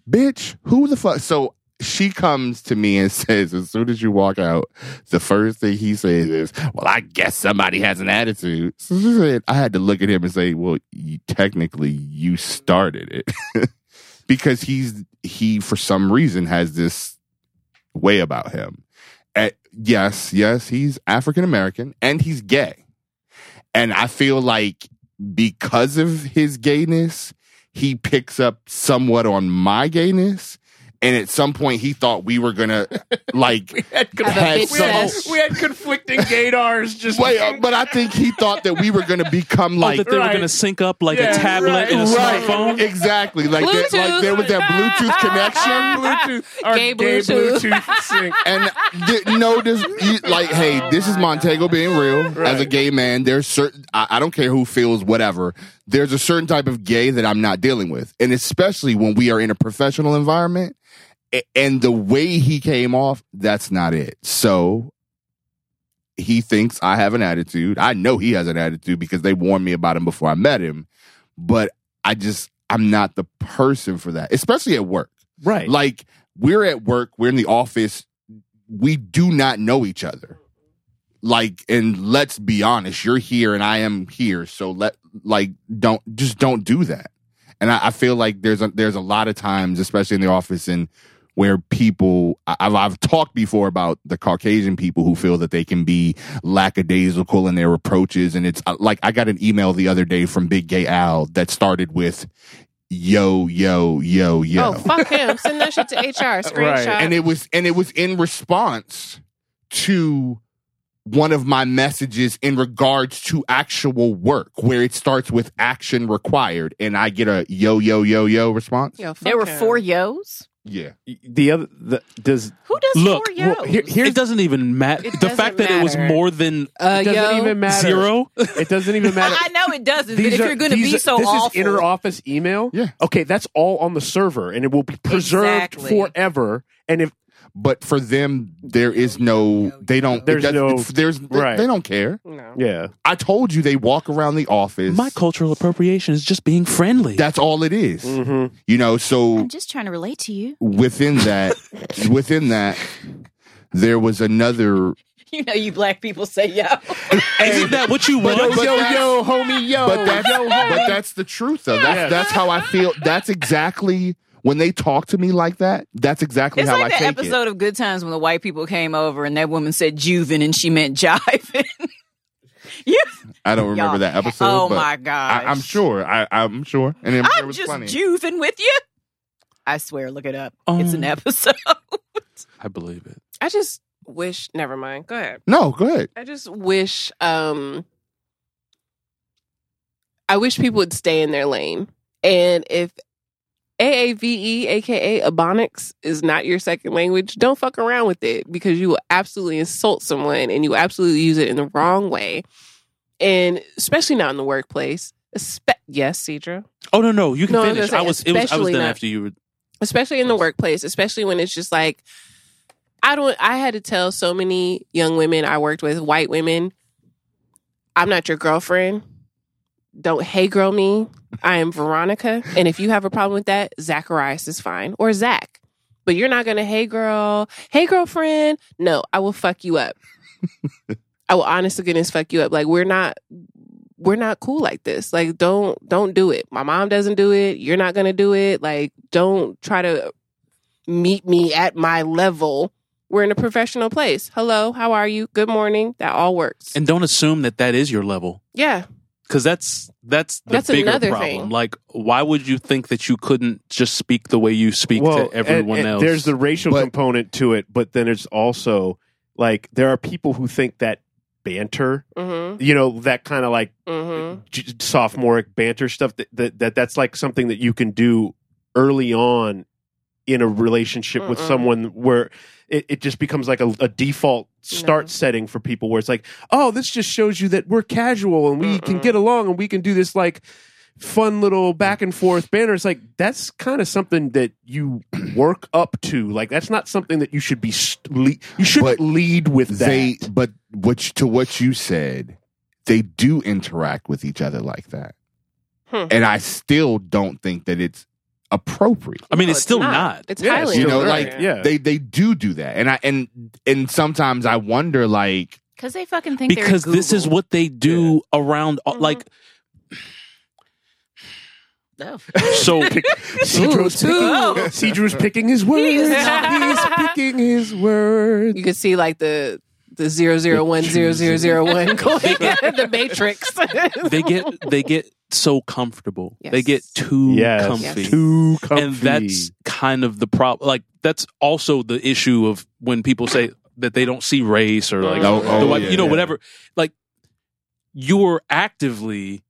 Bitch, who the fuck? So she comes to me and says, as soon as you walk out, the first thing he says is, Well, I guess somebody has an attitude. So she said, I had to look at him and say, Well, you, technically, you started it. because he's, he, for some reason, has this way about him. Eh, yes, yes, he's African American and he's gay. And I feel like because of his gayness, he picks up somewhat on my gayness. And at some point, he thought we were gonna like Have a had bitch some. fest. we had conflicting gaydars just Wait, uh, but I think he thought that we were gonna become Oh, like that they were going to sync up like Yeah, a tablet right, and a right, smartphone. exactly like that, like there was that Bluetooth connection. Bluetooth, our Gay gay Bluetooth. Bluetooth sync. and th- no, this you, like, hey, this is Montego being real as a gay man. There's certain, I, I don't care who feels whatever. There's a certain type of gay that I'm not dealing with, and especially when we are in a professional environment. And the way he came off, that's not it. So he thinks I have an attitude. I know he has an attitude because they warned me about him before I met him. But I just, I'm not the person for that, especially at work. Right. Like we're at work, we're in the office. we do not know each other. Like, and let's be honest, you're here and I am here. So let, like, don't, just don't do that. And I, I feel like there's a, there's a lot of times, especially in the office and where people, I- I've, I've talked before about the Caucasian people who feel that they can be lackadaisical in their approaches. And it's uh, like, I got an email the other day from Big Gay Al that started with, yo, yo, yo, yo Oh, fuck him. Send that shit to HR. Screenshot. and it was and it was in response to one of my messages in regards to actual work where it starts with action required and i get a yo yo yo yo response Yo, There were him. four yos. Yeah The other the, does Who does Look, four yos? well, here- here's it doesn't even matter. The doesn't fact that it was more than Uh, it doesn't yo, even matter. zero. It doesn't even matter. I, I know it doesn't, but These if are- you're going to these be are- so this awful, is inter office email. Yeah. Okay, that's all on the server, and it will be preserved Exactly. forever. And if but for them there is no they don't There's it doesn't- no- there's they, right. they don't care No. yeah, i told you they walk around the office My cultural appropriation is just being friendly. that's all it is. mm-hmm. you know so I'm just trying to relate to you. within that within that there was another You know, you black people say yo. Isn't that what you want? yo, but yo, that's- yo, homie, yo, but that's yo, homie. but that's the truth though. That's Yeah. that's how I feel. That's exactly when they talk to me like that. That's exactly It's how like I that take episode of Good Times when the white people came over and that woman said Juven and she meant jiving. you, it. I don't remember Y'all- that episode. oh but my god! I, I'm sure. I, I'm sure. And it, there I'm was just plenty. Juven with you. I swear, look it up. it's an Um, episode. I believe it. I just wish. Never mind. Go ahead. no, go ahead. I just wish. um I wish people would stay in their lane, and if AAVE, aka Ebonics, is not your second language, don't fuck around with it because you will absolutely insult someone and you absolutely use it in the wrong way, and especially not in the workplace. Espe- yes, Cedro. Oh no, no, you can No, I was finish. I was. It was. I was done not- after you were. especially in the workplace, especially when it's just like I don't I had to tell so many young women I worked with, white women, I'm not your girlfriend. Don't hey girl me. I am Veronica. And if you have a problem with that, Zacharias is fine. Or Zach. But you're not gonna hey girl, hey girlfriend. No, I will fuck you up. I will honest to goodness fuck you up. Like we're not we're not cool like this. Like don't don't do it. My mom doesn't do it. You're not going to do it. Like don't try to meet me at my level. We're in a professional place. Hello, how are you? Good morning. That all works. And don't assume that that is your level, yeah. Because that's that's the That's bigger another problem. thing. Like, why would you think that you couldn't just speak the way you speak well, to everyone and- and else? There's the racial But- component to it, but then there's also like there are people who think that banter, Mhm. you know, that kind of like Mhm. j- sophomoric banter stuff that, that that that's like something that you can do early on in a relationship with Mm-mm. someone where it, it just becomes like a, a default start No. setting for people where it's like oh this just shows you that we're casual and we can Mm-mm. get along and we can do this like fun little back and forth banter it's like that's kind of something that you work up to like that's not something that you should be st- le- you shouldn't But lead with that They, but which to what you said, they do interact with each other like that, Hmm. and I still don't think that it's appropriate. I mean, No, it's still not. It's Yeah, highly you know, inappropriate. like yeah they they do do that, and I and and sometimes I wonder, like, Because they fucking think because they're this is what they do around. Mhm. Like, No. so Cedro's Ooh, picking, Cedro's picking his words. He's picking his words. You can see like the the zero zero one zero zero zero one going the matrix. they get they get so comfortable. Yes. They get too Yes, comfy. too comfy. and that's kind of the problem. Like that's also the issue of when people say that they don't see race or like Oh, oh the oh, white- yeah, you know yeah. whatever. Like you're actively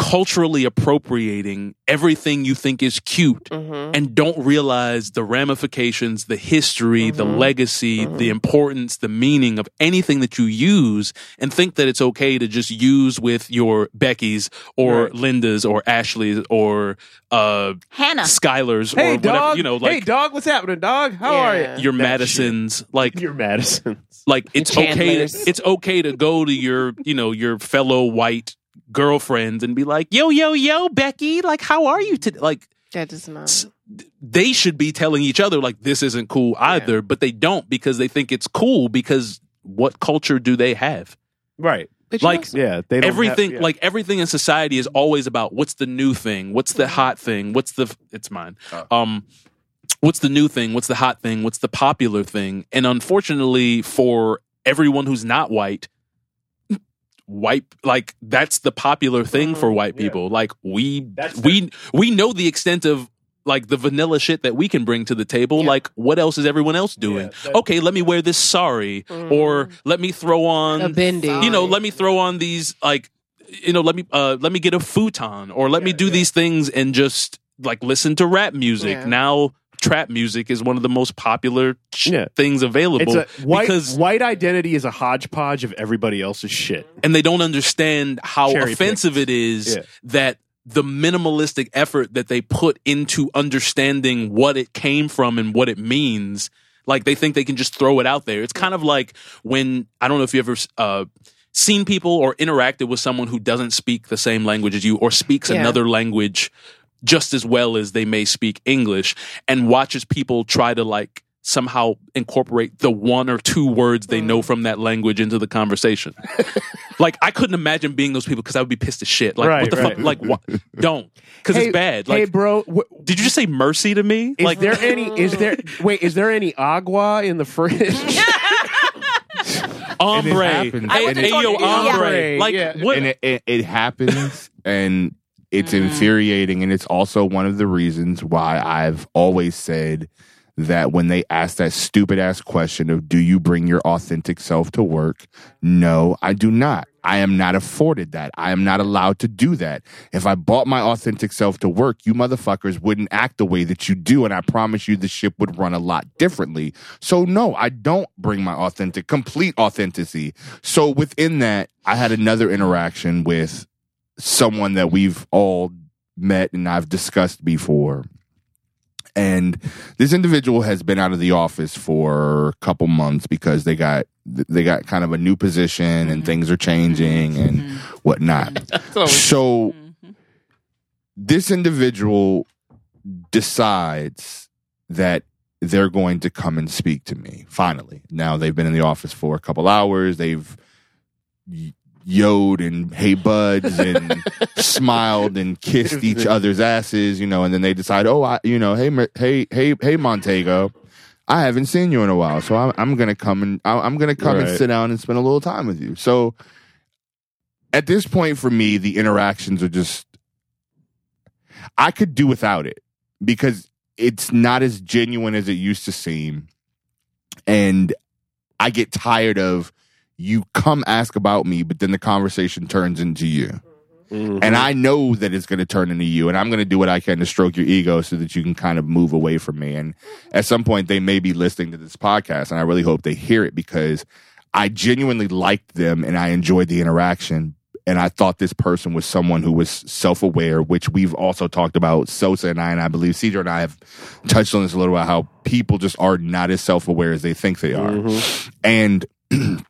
culturally appropriating everything you think is cute Mhm. and don't realize the ramifications, the history, the Mhm. legacy, Mhm. the importance, the meaning of anything that you use and think that it's okay to just use with your Becky's or Right. Linda's or Ashley's or uh Hannah. Skylar's hey or whatever, you know, hey like dog, what's happening, dog? How Yeah. are you? your That Madison's like. Your Madison. like it's okay to, it's okay to go to your you know your fellow white girlfriends and be like yo yo yo becky like how are you today like That does not. They should be telling each other like this isn't cool either, but they don't because they think it's cool because what culture do they have? Right. But like, also- Yeah. They don't everything have- yeah. like everything in society is always about what's the new thing what's the hot thing what's the it's mine um what's the new thing what's the hot thing what's the popular thing and unfortunately for everyone who's not white white like that's the popular thing for white yeah. people like we That's we we know the extent of like the vanilla shit that we can bring to the table like what else is everyone else doing Yeah, okay let me wear this sorry or let me throw on a bending. you know, let me throw on these like you know, let me uh let me get a futon or let me do these things and just like listen to rap music. Yeah. Now trap music is one of the most popular ch- Yeah. things available It's a white because white identity is a hodgepodge of everybody else's shit. and they don't understand how Cherry offensive picked. it is Yeah. that the minimalistic effort that they put into understanding what it came from and what it means like they think they can just throw it out there it's kind of like when i don't know if you ever uh, seen people or interacted with someone who doesn't speak the same language as you or speaks Yeah. another language just as well as they may speak english and watches people try to like somehow incorporate the one or two words they Mm. know from that language into the conversation like I couldn't imagine being those people because I would be pissed as shit. Like Right, what the right. fuck? Like what? Don't because Hey- it's bad. hey, Like bro, wh- did you just say mercy to me? is like there any? Is there? Wait, is there any agua in the fridge? ombre? happens. Hey, And it- hey, yo, it- ombre. Like Yeah. what? and it, it, it happens and it's mm. infuriating and it's also one of the reasons why i've always said that when they ask that stupid ass question of do you bring your authentic self to work? No i do not. I am not afforded that. I am not allowed to do that. If i bought my authentic self to work you motherfuckers wouldn't act the way that you do and i promise you the ship would run a lot differently. So no i don't bring my authentic complete authenticity. So within that i had another interaction with someone that we've all met and I've discussed before. And this individual has been out of the office for a couple months because they got they got kind of a new position and things are changing and whatnot. So this individual decides that they're going to come and speak to me finally. Now they've been in the office for a couple hours. They've yod and hey buds and smiled and kissed each other's asses, you know, and then they decide, oh, I, you know, hey, hey, hey, hey, Montego, I haven't seen you in a while, so I'm, I'm gonna come and I- I'm gonna come and sit down and spend a little time with you. So at this point, for me, the interactions are just I could do without it because it's not as genuine as it used to seem, and I get tired of you come ask about me, but then the conversation turns into you. Mm-hmm. And I know that it's going to turn into you, and I'm going to do what I can to stroke your ego so that you can kind of move away from me. And at some point, they may be listening to this podcast, and I really hope they hear it because I genuinely liked them and I enjoyed the interaction. And I thought this person was someone who was self aware, which we've also talked about. Sosa and I, and I believe Cedar and I have touched on this a little about how people just are not as self aware as they think they are. Mm-hmm. And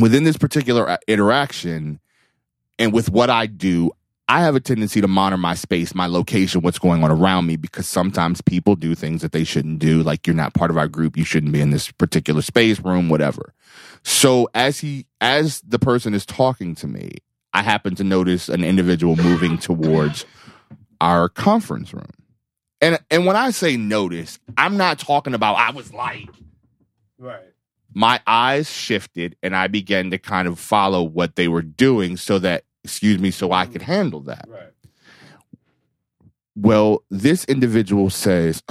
within this particular uh, interaction, and with what I do, I have a tendency to monitor my space, my location, what's going on around me, because sometimes people do things that they shouldn't do. Like you're not part of our group, you shouldn't be in this particular space, room, whatever. So as he, as the person is talking to me, I happen to notice an individual moving towards our conference room. And and when I say notice, I'm not talking about I was like Right. My eyes shifted and I began to kind of follow what they were doing so that, excuse me, so I could handle that. Right. Well, this individual says,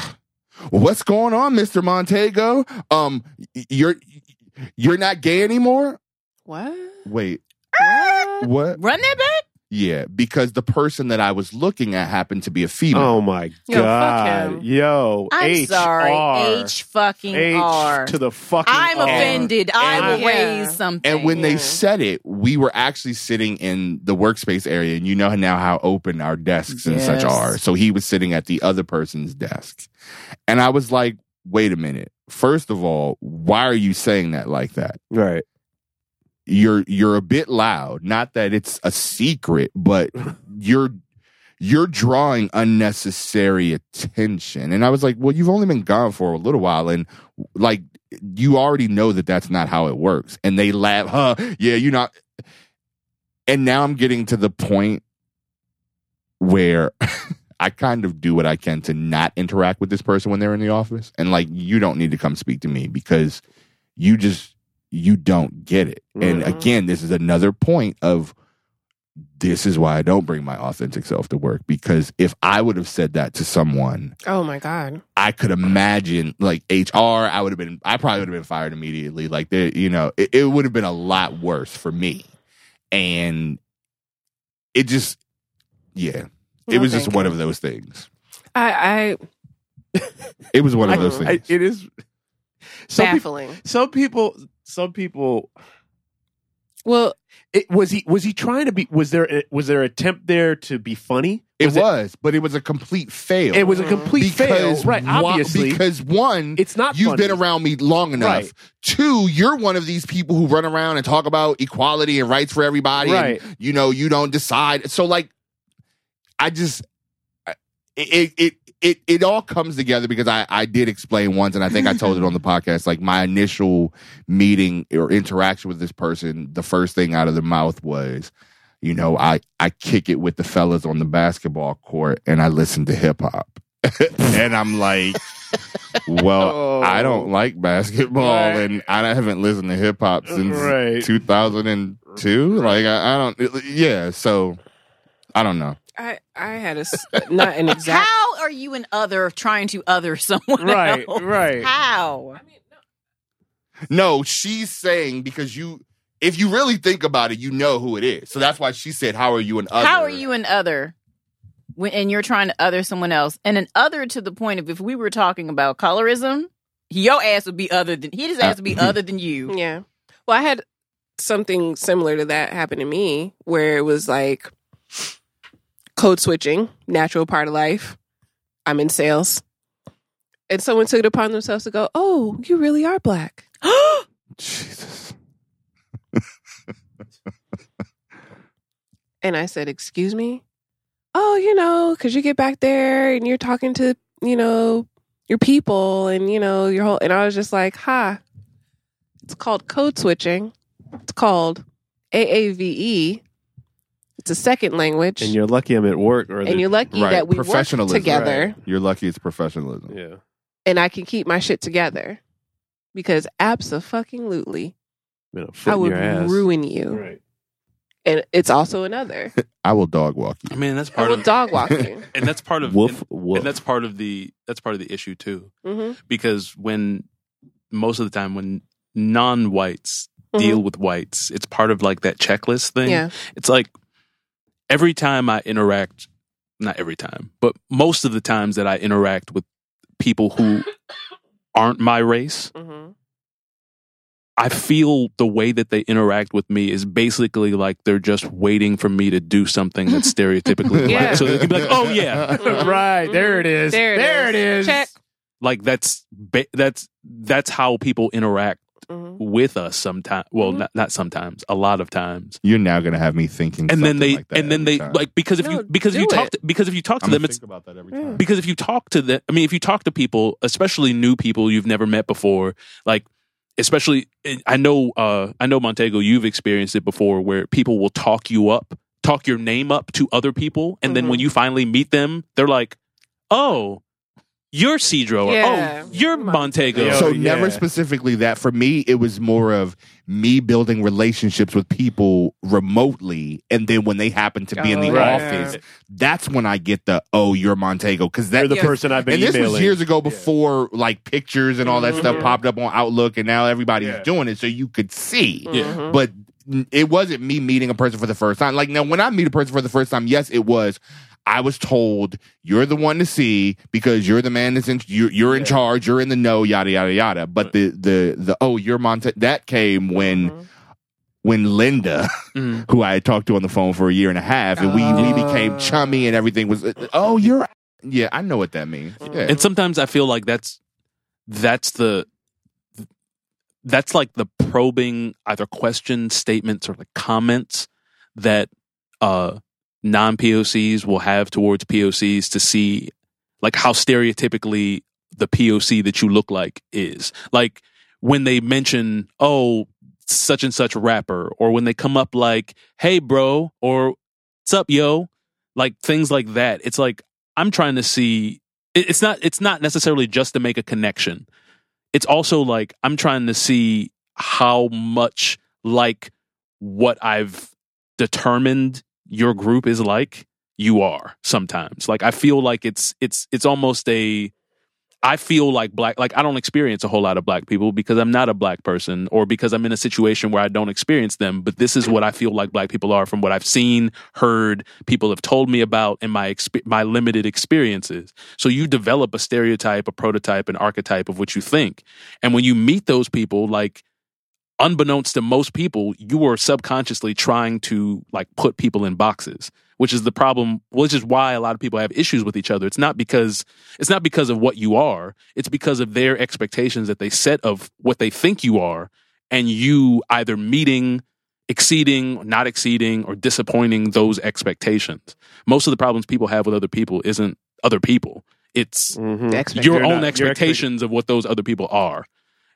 "What's going on, Mister Montego? Um, you're you're not gay anymore." What? Wait, What? what? Run that back. Yeah, because the person that I was looking at happened to be a female. Oh my Yo, fuck god. him. Yo, I'm H sorry. R. H fucking H R. to the fucking I'm R. offended. I And will I- raise something. And when they said it, we were actually sitting in the workspace area, and you know now how open our desks and such Yes. are. So he was sitting at the other person's desk, and I was like, "Wait a minute! First of all, why are you saying that like that? Right. You're you're a bit loud. Not that it's a secret, but you're you're drawing unnecessary attention. And I was like, well, you've only been gone for a little while. And like, you already know that that's not how it works. And they laugh, huh? Yeah, you're not. And now I'm getting to the point where I kind of do what I can to not interact with this person when they're in the office. And like, you don't need to come speak to me because you just, you don't get it. And Mhm. again, this is another point of this is why I don't bring my authentic self to work because if I would have said that to someone, Oh my god. I could imagine like HR, I would have been, I probably would have been fired immediately. Like, there, you know, it, it would have been a lot worse for me. And it just, yeah, it No, was just one you. of those things. I, I It was one of those I- things. it is. I Some people, baffling. some people, some people. Well, It, was he was he trying to be? Was there a, was there attempt there to be funny? it Was was, but it was a complete fail. It was a complete fail, right? one- Obviously, because one, it's not. you've funny. been around me long enough. Right. Two, you're one of these people who run around and talk about equality and rights for everybody. and, Right. you know, you don't decide. So like, I just, it, it, it, it all comes together because I, I did explain once, and I think I told it on the podcast, like my initial meeting or interaction with this person, the first thing out of the mouth was, you know, I, I kick it with the fellas on the basketball court and I listen to hip hop. and I'm like, well, I oh. don't like basketball Right. and I haven't listened to hip hop since Right. 2002. Like, I, I don't, yeah. So I don't know. I I had a not an exact. How are you an other trying to other someone Right, else? right. How? No, she's saying because you, if you really think about it, you know who it is. So that's why she said, "How are you an other?" How are you an other? When, and you're trying to other someone else, and an other to the point of if we were talking about colorism, your ass would be other than his ass would be uh, other than you. Yeah. Well, I had something similar to that happen to me where it was like code switching, natural part of life. I'm in sales. And someone took it upon themselves to go, Oh, you really are black. Jesus. And I said, Excuse me? Oh, you know, because you get back there and you're talking to, you know, your people and, you know, your whole. And I was just like, Ha, it's called code switching. It's called AAVE. It's a second language. And you're lucky I'm at work, or and you're lucky Right, that we work professionalism, together right. You're lucky it's professionalism. yeah. and I can keep my shit together. Because absolutely, Been a foot I would ruin you. Right. And it's also another. I will dog walk you. I mean, that's I part will of dog walk you. and that's part of Woof and, woof. and that's part of the that's part of the issue too. hmm Because when most of the time when non-whites Mhm. deal with whites, it's part of like that checklist thing. Yeah. It's like every time I interact, not every time, but most of the times that I interact with people who aren't my race, hmm I feel the way that they interact with me is basically like they're just waiting for me to do something that's stereotypically Yeah. black. So they can be like, "Oh yeah, right there it is. There it there is. it is. Check. like that's ba- that's that's how people interact hmm with us sometimes well Mhm. not, not sometimes a lot of times You're now gonna have me thinking, and then they like that and then they time. like because if No, you because if you talk to, because if you talk to I'm them gonna it's about that every time. because if you talk to them i mean if you talk to people especially new people you've never met before like especially i know uh i know montego you've experienced it before where people will talk you up talk your name up to other people and then Mhm. when you finally meet them they're like oh you're cedro or Yeah. oh you're montego Yo, so yeah. never specifically that. For me, it was more of me building relationships with people remotely, and then when they happen to be in the Oh, Right. office, that's when I get the oh, you're Montego because You're that the Yes. person I've been and this emailing. was years ago before like pictures and all that stuff Mhm. popped up on Outlook, and now everybody's Yeah. doing it, so you could see. Yeah. Mhm. But it wasn't me meeting a person for the first time. Like now, when I meet a person for the first time, yes, it was. I was told you're the one to see because you're the man that's in you're, you're in Yeah. charge, you're in the know, yada yada yada. But the the the oh, you're Monte that came when Mhm. when Linda, Mhm. who I had talked to on the phone for a year and a half, and we we became chummy and everything was oh you're yeah I know what that means yeah and sometimes i feel like that's that's the that's like the probing either question statements or the comments that uh non POCs will have towards POCs to see like how stereotypically the POC that you look like is. Like when they mention, oh, such and such rapper, or when they come up like, hey, bro, or what's up, yo, like things like that. It's like I'm trying to see. It's not. It's not necessarily just to make a connection. It's also like I'm trying to see how much like what I've determined your group is like you are sometimes. Like i feel like it's it's it's almost a i feel like black like i don't experience a whole lot of black people because i'm not a black person or because i'm in a situation where i don't experience them but this is what i feel like black people are from what i've seen heard people have told me about in my exp- my limited experiences. So you develop a stereotype a prototype an archetype of what you think. And when you meet those people like unbeknownst to most people, you are subconsciously trying to like put people in boxes, which is the problem, which is why a lot of people have issues with each other. It's not because it's not because of what you are, it's because of their expectations that they set of what they think you are, and you either meeting, exceeding, not exceeding, or disappointing those expectations. Most of the problems people have with other people isn't other people. It's Mhm. Expect- your own not- your expectations of what those other people are.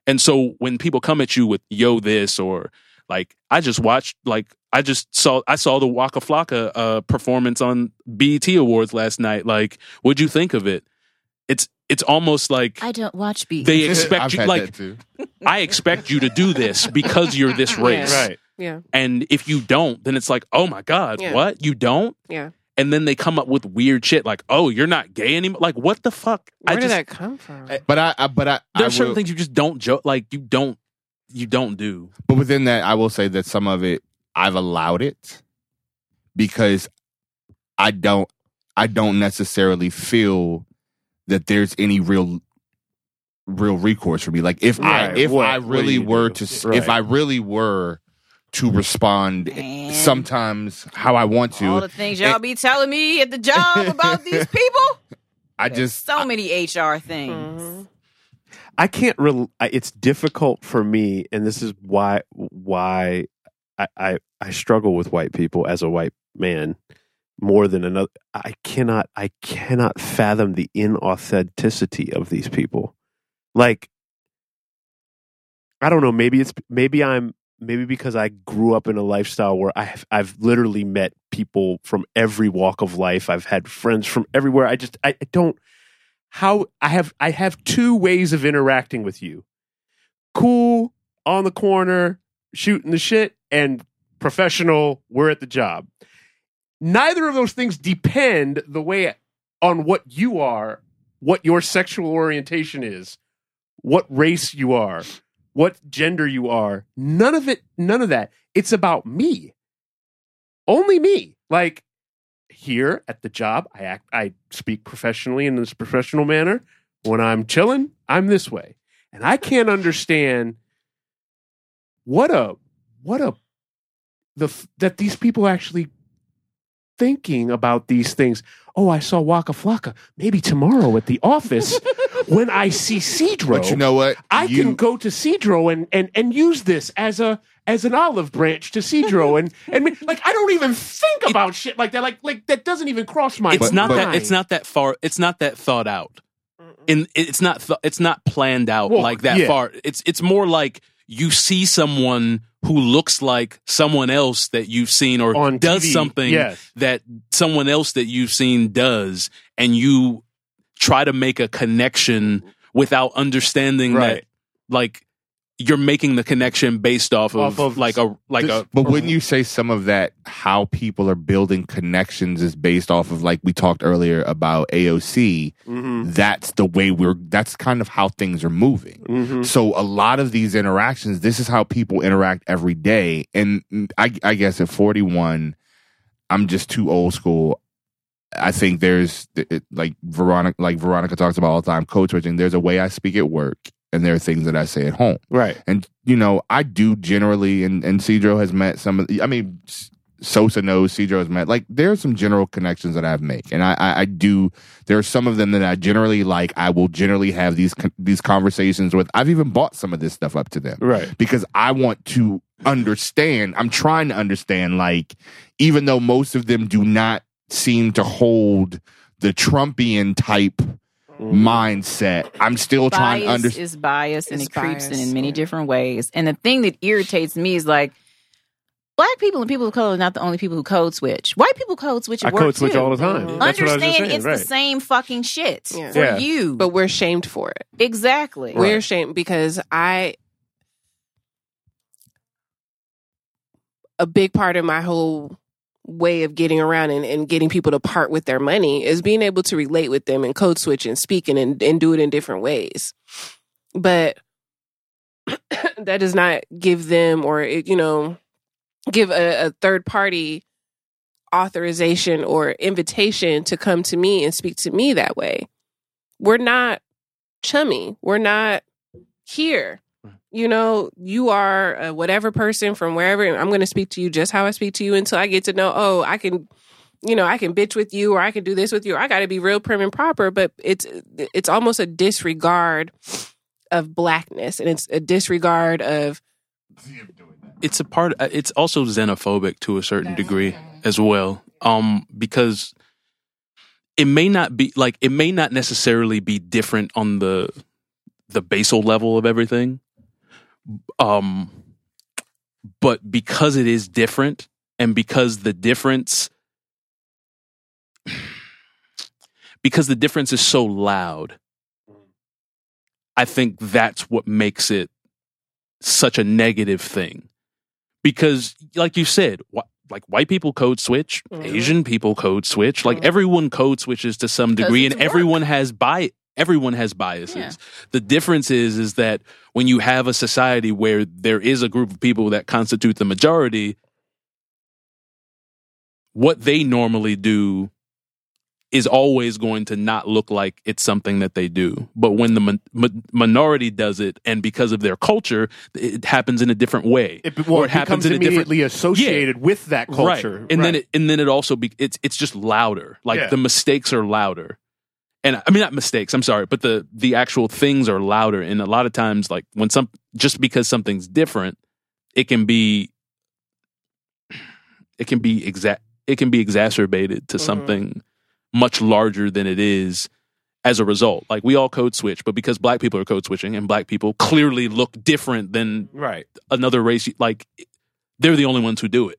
And so when people come at you with yo this or like I just watched like I just saw I saw the Waka Flocka uh performance on BET Awards last night. Like, what'd you think of it? It's it's almost like I don't watch beat. they expect you like. I expect you to do this because you're this race. Right. Yeah, And if you don't, then it's like, oh my God, Yeah. what? You don't? yeah. And then they come up with weird shit like, oh, you're not gay anymore. Like, what the fuck? Where I did just, that come from? But I, I but I, I there's certain will- things you just don't joke like you don't you don't do But within that, I will say that some of it I've allowed it because I don't I don't necessarily feel that there's any real real recourse for me. Like if I if What- I really were do? to Right. if I really were to respond Man. sometimes how I want to. All the things y'all be telling me at the job about these people. I just So many HR things. Mhm. I can't. Rel- I- it's difficult for me, and this is why why I, I I struggle with white people as a white man more than another. I cannot. I cannot fathom the inauthenticity of these people. Like, I don't know. Maybe it's maybe I'm maybe because I grew up in a lifestyle where I've I've literally met people from every walk of life. I've had friends from everywhere. I just I, I don't how I have I have two ways of interacting with you. Cool on the corner shooting the shit and professional we're at the job. Neither of those things depend the way on what you are, what your sexual orientation is, what race you are, what gender you are. None of it none of that. It's about me. Only me. Like here at the job, I act I speak professionally in this professional manner. When I'm chilling, I'm this way. And I can't understand what a what a the that these people actually thinking about these things. Oh, I saw Waka Flocka. Maybe tomorrow at the office when I see Cedro. but you know what? I You- can go to Cedro and, and and use this as a as an olive branch to Cedro and and like I don't even think about shit like that. Like like that doesn't even cross my it's But- not that it's not that far it's not that thought out in it's not th- it's not planned out Well, like that yeah. far it's it's more like you see someone who looks like someone else that you've seen or On does TV, something yes. that someone else that you've seen does and you try to make a connection without understanding that like you're making the connection based off of, Off of like a like this- a But wouldn't you say some of that, how people are building connections, is based off of like we talked earlier about AOC? Mhm. That's the way we're. That's kind of how things are moving. Mhm. So a lot of these interactions, this is how people interact every day. And I, I guess at 41, I'm just too old school. I think there's it, like Veronica, like Veronica talks about all the time, code switching. There's a way I speak at work, and there are things that I say at home. Right. And you know, I do generally, and and Cedro has met some of. The, I mean, Sosa knows, Cedro has met. Like there are some general connections that I've made, and I, I, I do. There are some of them that I generally like. I will generally have these these conversations with. I've even bought some of this stuff up to them, Right. Because I want to understand. I'm trying to understand. Like even though most of them do not seem to hold the Trumpian type mindset, I'm still trying to understand. is bias and It's it creeps in bias, in many yeah. different ways. And the thing that irritates me is like black people and people of color are not the only people who code switch. White people code switch at I work code switch too. all the time. Mhm. That's what I was just Understand saying, it's right. the same fucking shit Yeah. for Yeah. you. but we're shamed for it. exactly. We're shamed because I a big part of my whole way of getting around and, and getting people to part with their money is being able to relate with them and code switch and speak and, and, and do it in different ways. But that does not give them or you know give a, a third party authorization or invitation to come to me and speak to me that way. We're not chummy. We're not here. You know, you are a whatever person from wherever, and I'm going to speak to you just how I speak to you until I get to know, oh, I can, you know, I can bitch with you or I can do this with you. I got to be real prim and proper, but it's it's almost a disregard of blackness and it's a disregard of it's a part uh, it's also xenophobic to a certain degree as well um because it may not be like it may not necessarily be different on the the basal level of everything um but because it is different and because the difference because the difference is so loud i think that's what makes it such a negative thing because like you said wh- like white people code switch Mhm. asian people code switch like Mhm. everyone code switches to some degree and everyone has bi everyone has biases Yeah. the difference is is that when you have a society where there is a group of people that constitute the majority what they normally do is always going to not look like it's something that they do. But when the min- mi- minority does it, and because of their culture, it happens in a different way. It, well, Or it it happens becomes in a different- immediately associated with that culture, right? And then it and then it also be it's it's just louder. Like Yeah. the mistakes are louder. And I mean not mistakes, I'm sorry, but the the actual things are louder. And a lot of times like when some just because something's different, it can be it can be exact it can be exacerbated to Mm-hmm. Mhm. something much larger than it is as a result. Like we all code switch, but because black people are code switching and black people clearly look different than right. another race like they're the only ones who do it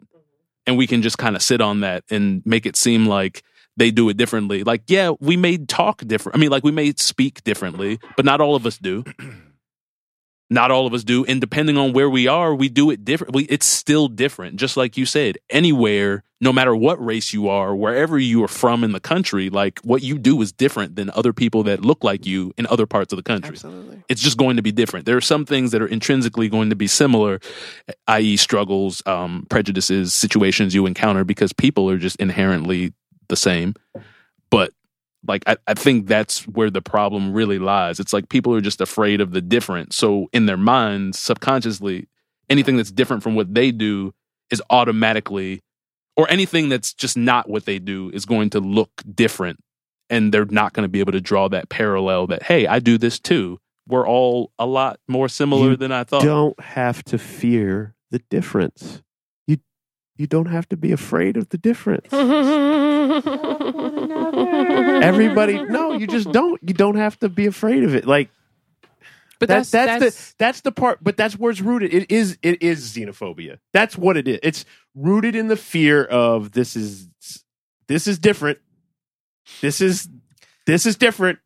and we can just kind of sit on that and make it seem like they do it differently like yeah we may talk different i mean like we may speak differently but not all of us do not all of us do and depending on where we are we do it differently it's still different just like you said anywhere no matter what race you are wherever you are from in the country like what you do is different than other people that look like you in other parts of the country absolutely. it's just going to be different. There are some things that are intrinsically going to be similar, i.e., struggles, um, prejudices, situations you encounter because people are just inherently the same. But like, I, I think that's where the problem really lies. It's like people are just afraid of the different. So in their minds, subconsciously, anything that's different from what they do is automatically, or anything that's just not what they do is going to look different. And they're not going to be able to draw that parallel that, hey, I do this too we're all a lot more similar You than I thought. Don't have to fear the difference. You don't have to be afraid of the difference. Everybody, no, you just don't. You don't have to be afraid of it. Like But that's that's that's, that's, the that's the part. But that's where it's rooted. It is it is xenophobia. That's what it is. It's rooted in the fear of this is this is different. This is this is different.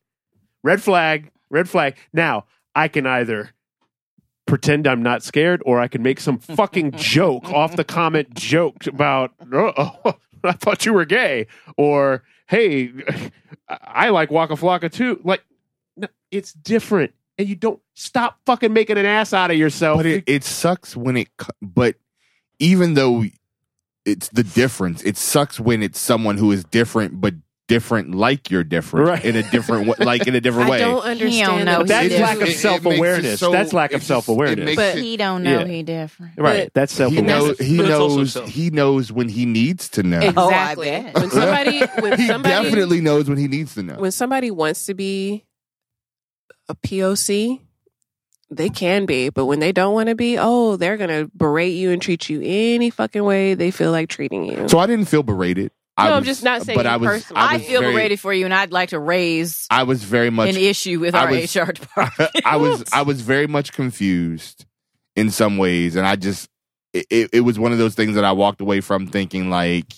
Red flag. Red flag. Now I can either pretend I'm not scared, or I can make some fucking joke off the comment joke about oh, I thought you were gay, or hey, I like Waka Flocka too. Like, no, it's different, and you don't stop fucking making an ass out of yourself. But it, it sucks when it, but even though it's the difference, it sucks when it's someone who is different but different like you're different Right. in a different way, like in a different way. I don't understand. know the- he That's lack of It- it makes it self-awareness. so- That's lack of self-awareness. But- it- He don't know Yeah. he different. right. But- That's self awareness. He But it's also knows. He knows when he needs to know. Oh, Exactly. bet. when somebody when he somebody definitely knows when he needs to know. when somebody wants to be a POC, they can be, but when they don't want to be, oh, they're gonna berate you and treat you any fucking way they feel like treating you. So I didn't feel berated. I No, I'm just not saying but you I was, personally. I, was feel very, berated for you, and I'd like to raise I was very much. an issue with I our was- HR department. I was I was very much confused in some ways, and I just it, it, it was one of those things that I walked away from thinking like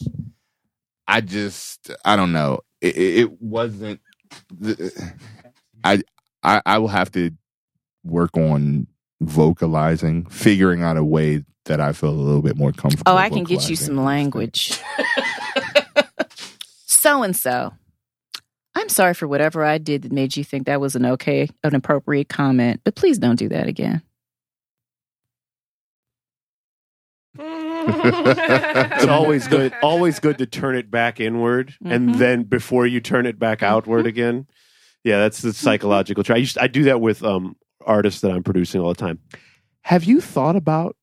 I just I don't know it, it it wasn't the, I I I will have to work on vocalizing, figuring out a way that I feel a little bit more comfortable. Oh, I can get you some language. so and so. I'm sorry for whatever I did that made you think that was an okay, an appropriate comment, but please don't do that again. it's always good always good to turn it back inward and Mhm. then before you turn it back outward again yeah that's the psychological try I, used, I do that with um artists that i'm producing all the time have you thought about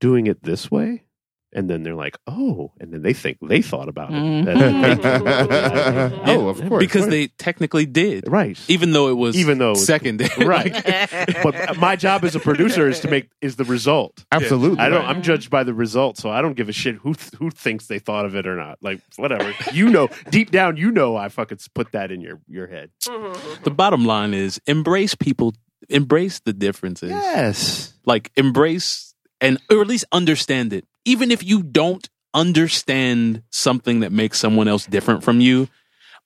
doing it this way and then they're like oh and then they think they thought about it Mhm. That- oh, of course, because they technically did, right even though it was Even though it was- second. right but my job as a producer is to make is the result absolutely. I don't. right. I'm judged by the result, so I don't give a shit who who thinks they thought of it or not. Like whatever. you know, deep down, you know, I fucking put that in your your head. the bottom line is embrace people, embrace the differences. Yes. like embrace and or at least understand it. Even if you don't understand something that makes someone else different from you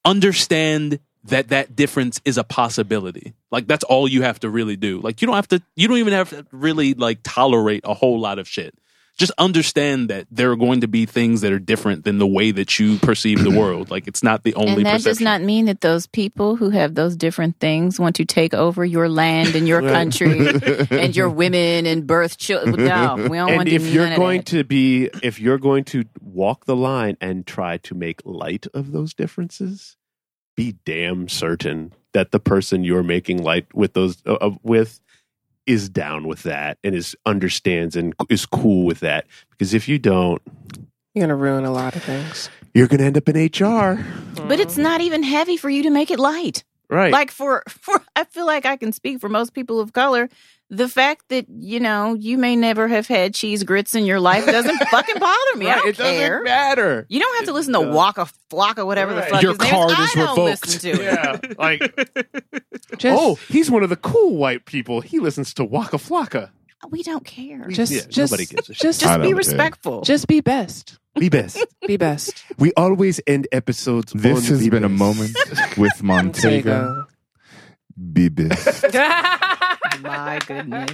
understand that that difference is a possibility. Like that's all you have to really do. Like you don't have to you don't even have to really like tolerate a whole lot of shit just understand that there are going to be things that are different than the way that you perceive the world. Like it's not the only and that does not mean that those people who have those different things want to take over your land and your country and your women and birth children. No, we don't want And to if you're going to be, if you're going to walk the line and try to make light of those differences, be damn certain that the person you're making light with those uh, uh, with is down with that and is understands and is cool with that. Because if you don't, You're gonna ruin a lot of things. you're going to end up in HR. but it's not even heavy for you to make it light. Right. Like for for I feel like I can speak for most people of color. The fact that you know you may never have had cheese grits in your life doesn't fucking bother me. I don't it doesn't care. matter. You don't have to listen to Waka Flocka, whatever the fuck Your his name card is. is I don't revoked. listen to it. Yeah. Like, Just, oh, he's one of the cool white people. He listens to Waka Flocka. We don't care. just, Yeah, just, nobody gives a shit. just, Just don't be care. respectful. just be best. Be best. Be best. we always end episodes. This on has be been a moment with Montego Be best. My goodness.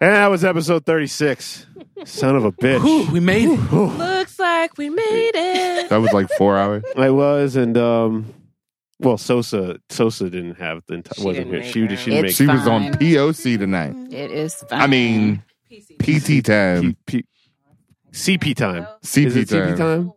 And that was episode 36. Son of a bitch. Whew, we made it Looks like we made it. That was like four hours. I was, and um, well, Sosa Sosa didn't have the entire. She Wasn't here. She, she didn't It's She make. was on POC tonight. It is fine. I mean, PT time, P, P, CP time. CP Is it time, CP time?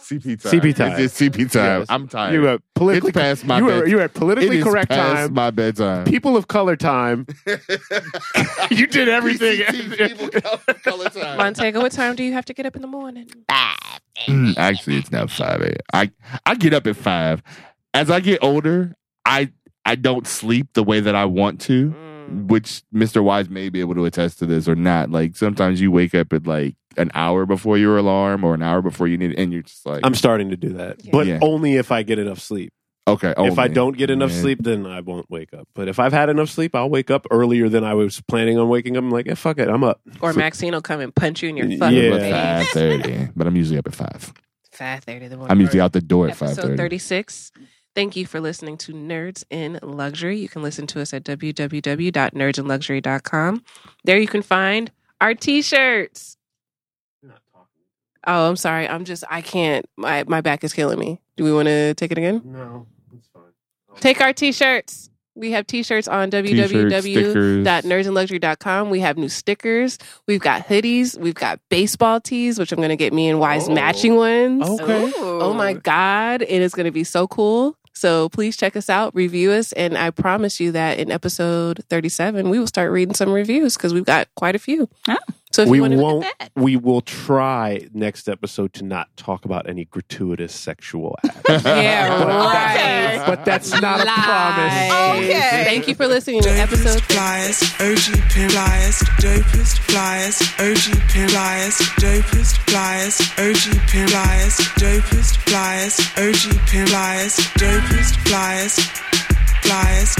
CP time, CP time. Is it CP time? Yes. I'm tired. You were politically. It's past my you were bed- you were at politically It is correct past time. my bedtime. People of color time. you did everything. People color, color time. Montego, what time do you have to get up in the morning? Mm, Actually, it's now five a.m. I I get up at five. As I get older, I I don't sleep the way that I want to, which Mr. Wise may be able to attest to this or not. Like sometimes you wake up at like an hour before your alarm or an hour before you need, and you're just like, I'm starting to do that, but Yeah. only if I get enough sleep. okay. if I don't get enough Man. sleep, then I won't wake up. But if I've had enough sleep, I'll wake up earlier than I was planning on waking up. I'm like, eh, fuck it, I'm up. Or So- Maxine will come and punch you in your Yeah. fucking It was face. five thirty, but I'm usually up at five. Five thirty. The morning. I'm usually out the door at five Episode thirty. 36. Thank you for listening to Nerds in Luxury. You can listen to us at www.nerdsinluxury.com. There you can find our t-shirts. Oh, I'm sorry. I'm just I can't. My my back is killing me. Do we want to take it again? No, it's fine. Take our t-shirts. We have t-shirts on T-shirts, stickers. www.nerdsinluxury.com. We have new stickers. We've got hoodies. We've got baseball tees, which I'm going to get me and Wise Oh. matching ones. Okay. Oh my God. It is going to be so cool. So please check us out, review us, and I promise you that in episode 37, we will start reading some reviews because we've got quite a few. Oh. So if we you want to won't. that. We will try next episode to not talk about any gratuitous sexual acts. Yeah, But right. that- but that's not a promise. Okay. Thank you for listening to episode Dopest flyers, OG pin flyers, dopest flyers, OG pin flyers, dopest flyers, OG pin flyers, dopest flyers, OG pin flyers, dopest flyers, flyers,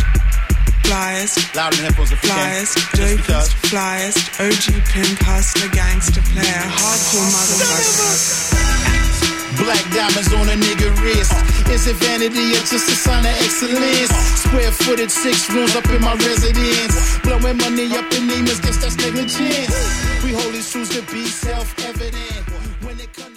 flyers, Louder than headphones can. flyers, dopest flyers, OG pin hustler, gangster player, hardcore motherfucker. Black diamonds on a nigga wrist. Is it vanity or just a sign of excellence? Square footed, six rooms up in my residence. Blowing money up in Neiman's, guess that's negligence. We hold these truths to be self evident. When it comes